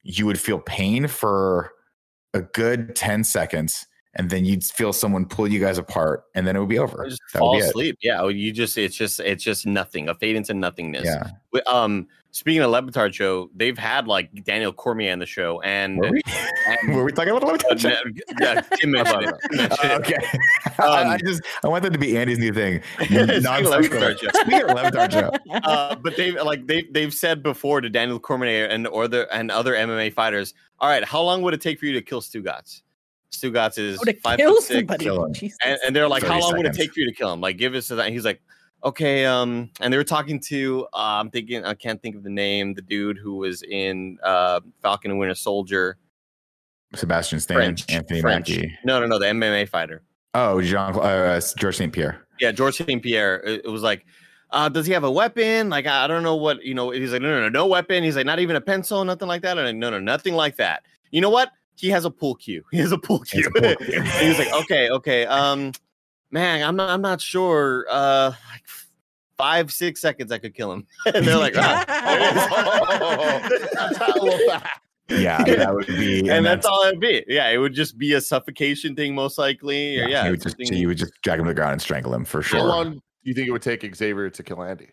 you would feel pain for a good 10 seconds and then you'd feel someone pull you guys apart, and then it would be over. Fall would be it. asleep. Yeah, you just it's just it's just nothing. A fade into nothingness. Yeah. Um, speaking of Le Batard show, they've had like Daniel Cormier on the show, and, Were we, and were we talking about uh, Le Batard? yeah, Tim mentioned it. Mentioned Oh, okay. I, I Um, just I want that to be Andy's new thing. Speaking of Non-sequitur. Le Batard show. Speaking of Le Batard show. uh, but they've like they've they've said before to Daniel Cormier and or the and other MMA fighters. All right, how long would it take for you to kill Stugatz? Stugatz is Oh, to five kill foot six, somebody. kill him. Jesus. and, and they're like, how long would it take for you to kill him? Like, give us that. And he's like, okay. Um, and they were talking to uh, I'm thinking I can't think of the name, the dude who was in uh Falcon and Winter Soldier. Sebastian Stan, French, Anthony French. Mackie. No, no, no, the MMA fighter. Oh, Jean uh, George St. Pierre. Yeah, George St. Pierre. It, it was like, uh, does he have a weapon? Like, I I don't know what, you know, he's like, no, no, no, no weapon. He's like, not even a pencil, nothing like that. And like, no, no, nothing like that. You know what? He has a pool cue. He has a pool cue. he pool cue. and he's like, okay, okay. Um, man, I'm not, I'm not sure. Uh, like five, six seconds, I could kill him. and they're like, ah, I love. Yeah, that would be. and, that's, all it'd be. Yeah, it would just be a suffocation thing, most likely. Or, yeah, you would just something- you would just drag him to the ground and strangle him for sure. How long do you think it would take Xavier to kill Andy?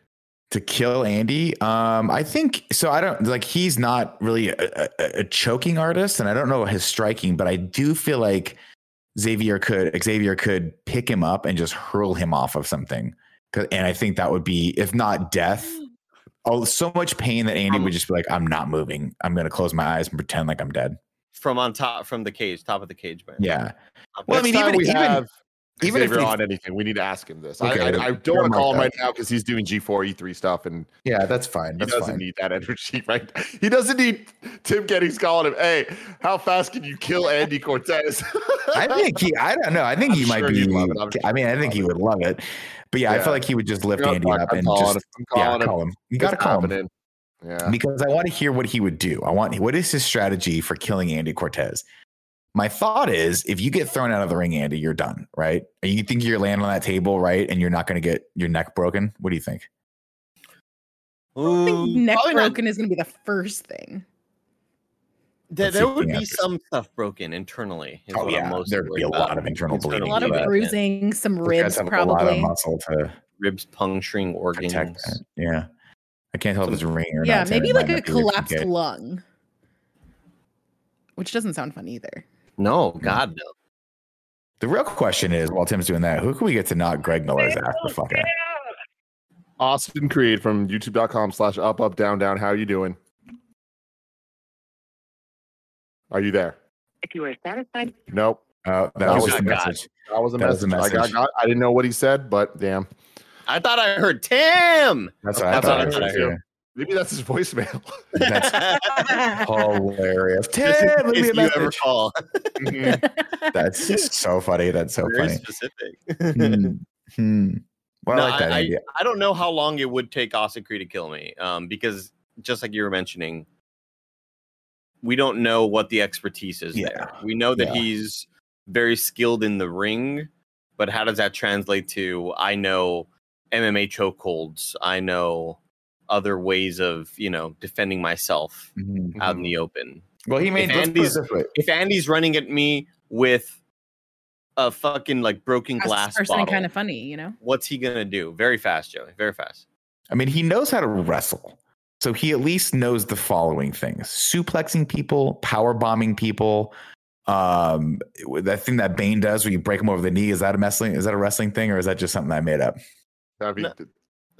to kill Andy. Um, I think so. I don't like he's not really a, a, a choking artist, and I don't know his striking, but I do feel like Xavier could Xavier could pick him up and just hurl him off of something. And I think that would be, if not death, oh, so much pain that Andy Um, would just be like, "I'm not moving. I'm going to close my eyes and pretend like I'm dead." from on top, from the cage, top of the cage, man. Yeah. Okay. Well, I mean, even- we even- have even if Xavier they- on anything, we need to ask him this. Okay, I, I, I don't want to call him right now because he's doing G4 E3 stuff and Yeah, that's fine. he doesn't fine. need that energy, right? He doesn't need Tim Gettys calling him, hey, how fast can you kill Andy Cortez? I think he. I don't know. I think I'm he might sure be. love it. I'm mean, I think he would love it. But yeah, I feel like he would just lift You know, Andy fuck, up I'm and just him. Yeah, him. call him. You got to call him. Yeah. because I want to hear what he would do. I want what is his strategy for killing Andy Cortez. My thought is, if you get thrown out of the ring, Andy, you're done, right? And you think you're landing on that table, right? And you're not going to get your neck broken. What do you think? I don't think Ooh, neck probably not- broken is going to be the first thing. There, there would be answers. some stuff broken internally. is Oh what I'm yeah, most there'd be a about. lot of internal Internal bleeding. A lot of Yeah. but bruising, some ribs have A lot of probably. muscle to ribs puncturing organs. protect. Yeah, I can't tell if it's a ring or Yeah, not. so maybe like a not be risky. collapsed lung, which doesn't sound fun either. No, God no. The real question is, while Tim's doing that, who can we get to knock Greg Miller's ass the fuck out? Austin Creed from youtube.com slash up, up, down, down. How are you doing? Are you there? If you are satisfied, Nope. Oh, that That was was just a a God. message. That was a That was message. a I, got, message. got, I didn't know what he said, but damn. I thought I heard Tim. That's what I That's thought. what I it thought I was, heard. Yeah. Maybe that's his voicemail. That's hilarious. Tim, Just in leave me a you ever message. call. That's so funny. That's so Very funny. specific. Hmm. Hmm. Well, No, I like that I, idea. I don't know how long it would take Austin Creed to kill me. Um, because just like you were mentioning, we don't know what the expertise is Yeah. there. We know that Yeah. he's very skilled in the ring, but how does that translate to I know MMA chokeholds, I know other ways of, you know, defending myself Mhm. out in the open. Well, he made If let's put it Andy's- If Andy's running at me with a fucking like broken That's glass person bottle, kind of funny, you know. what's he gonna do? Very fast, Joey. Very fast. I mean, he knows how to wrestle. So he at least knows the following things: suplexing people, power bombing people. Um, that thing that Bane does where you break him over the knee is that a wrestling? Is that a wrestling thing, or is that just something I made up? I mean, No.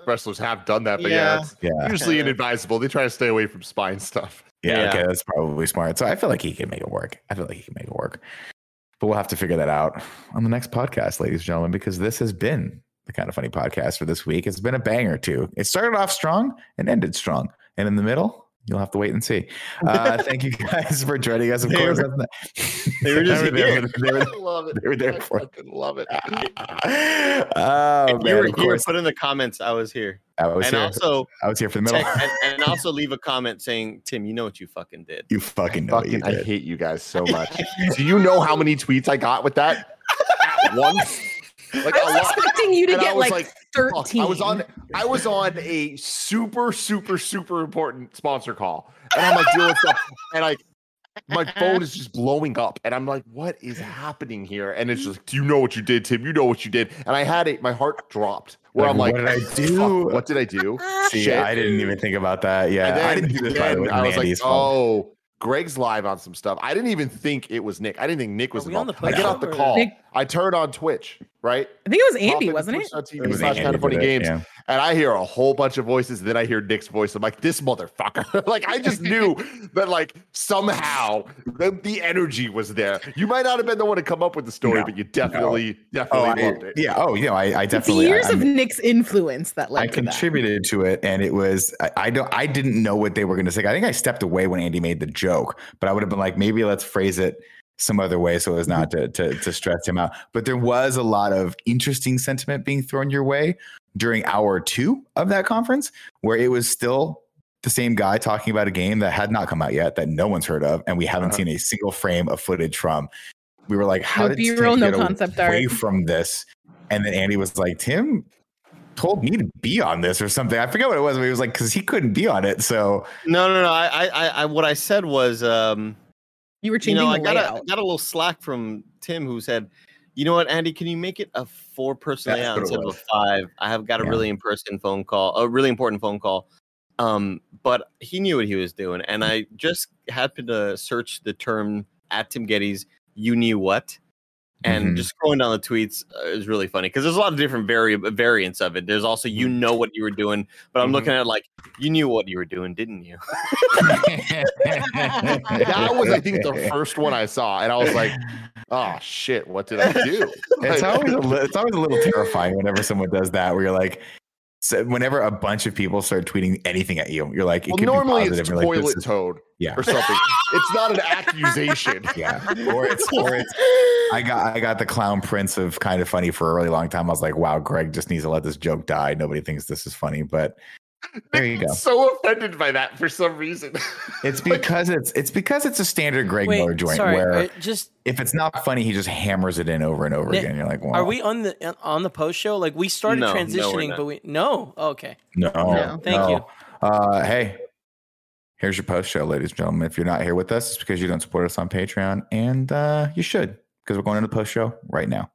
The wrestlers have done that, but yeah, Yeah. it's Yeah, usually inadvisable. They try to stay away from spine stuff. yeah, Yeah. okay, that's probably smart. So I feel like he can make it work. I feel like he can make it work. But we'll have to figure that out on the next podcast, ladies and gentlemen, because this has been the kind of funny podcast for this week. It's been a banger too. It started off strong and ended strong, and in the middle, you'll have to wait and see. Uh, thank you guys for joining us. Of They course, were- they were just they were there here. they were- I love it. they were there I for- fucking love it. oh If you were of here, course, put in the comments. I was here, I was and here. also I was here for the middle. check, and, and also leave a comment saying, "Tim, you know what you fucking did." you fucking know what you Fucking, I hate you guys so much. Do you know how many tweets I got with that at once? Like I a was lot. expecting you to And get like, like, 13. I was on I was on a super, super, super important sponsor call. And I'm like dealing stuff. And like my phone is just blowing up, and I'm like, "What is happening here?" And it's just, "Do you know what you did, Tim? You know what you did." And I had it. My heart dropped. Where Like, I'm like, what did I do? What did I do? See, Shit. I didn't even think about that. Yeah, then, I didn't do this by the way. I was like, Mandy's fault. "Oh, Greg's live on some stuff." I didn't even think it was Nick. I didn't think Nick was we on involved. the I get off the call. Nick- I turn on Twitch, right? I think it was Andy, into wasn't it? Twitch.tv It was slash Andy kind of funny it, games, yeah. and I hear a whole bunch of voices. And then I hear Nick's voice. I'm like, this motherfucker. like I just knew that like somehow the, the energy was there. You might not have been the one to come up with the story, No, but you definitely, Oh, definitely I, loved it. yeah. Oh, you know, I, I It's definitely. years I, of Nick's influence that led I to that. contributed to it, and it was I, I don't I didn't know what they were going to say. I think I stepped away when Andy made the joke, but I would have been like, maybe let's phrase it some other way so as not to, to to stress him out. But there was a lot of interesting sentiment being thrown your way during hour two of that conference, where it was still the same guy talking about a game that had not come out yet, that no one's heard of, and we haven't Uh-huh. seen a single frame of footage from. We were like, how No did B-roll, Tim no get concept away art. from this? And then Andy was like, Tim told me to be on this or something. I forget what it was, but he was like, because he couldn't be on it. So No, no, no. I, I, I, I what I said was, um, You were you changing know, I the got a, got a little slack from Tim who said, you know what, Andy, can you make it a four person That's layout instead of a five? I have got a Yeah. really in person phone call, a really important phone call. Um, but he knew what he was doing, and I just happened to search the term at Tim Gettys. You knew what? And Mhm. just scrolling down the tweets uh, is really funny because there's a lot of different vari- variants of it. There's also you know what you were doing, but I'm Mhm. looking at it like you knew what you were doing, didn't you? That was, I think, the first one I saw, and I was like, "Oh shit, what did I do?" it's always a li- it's always a little terrifying whenever someone does that, where you're like, so whenever a bunch of people start tweeting anything at you, you're like, it well, could normally be it's positive. Like, toilet this toad yeah, or something. it's not an accusation. yeah, or it's or it's. I got I got the clown prince of kind of funny for a really long time. I was like, wow, Greg just needs to let this joke die. Nobody thinks this is funny, but there you go. So offended by that for some reason. It's because it's it's because it's a standard Greg Wait, Miller joint sorry. where just if it's not funny, he just hammers it in over and over Nick, again. You're like, well, are we on the on the post show? Like we started No, no, transitioning, not. but we no. Oh, okay. No, No. Thank you. Uh, hey, here's your post show, ladies and gentlemen. If you're not here with us, it's because you don't support us on Patreon, and uh, you should because we're going into the post show right now.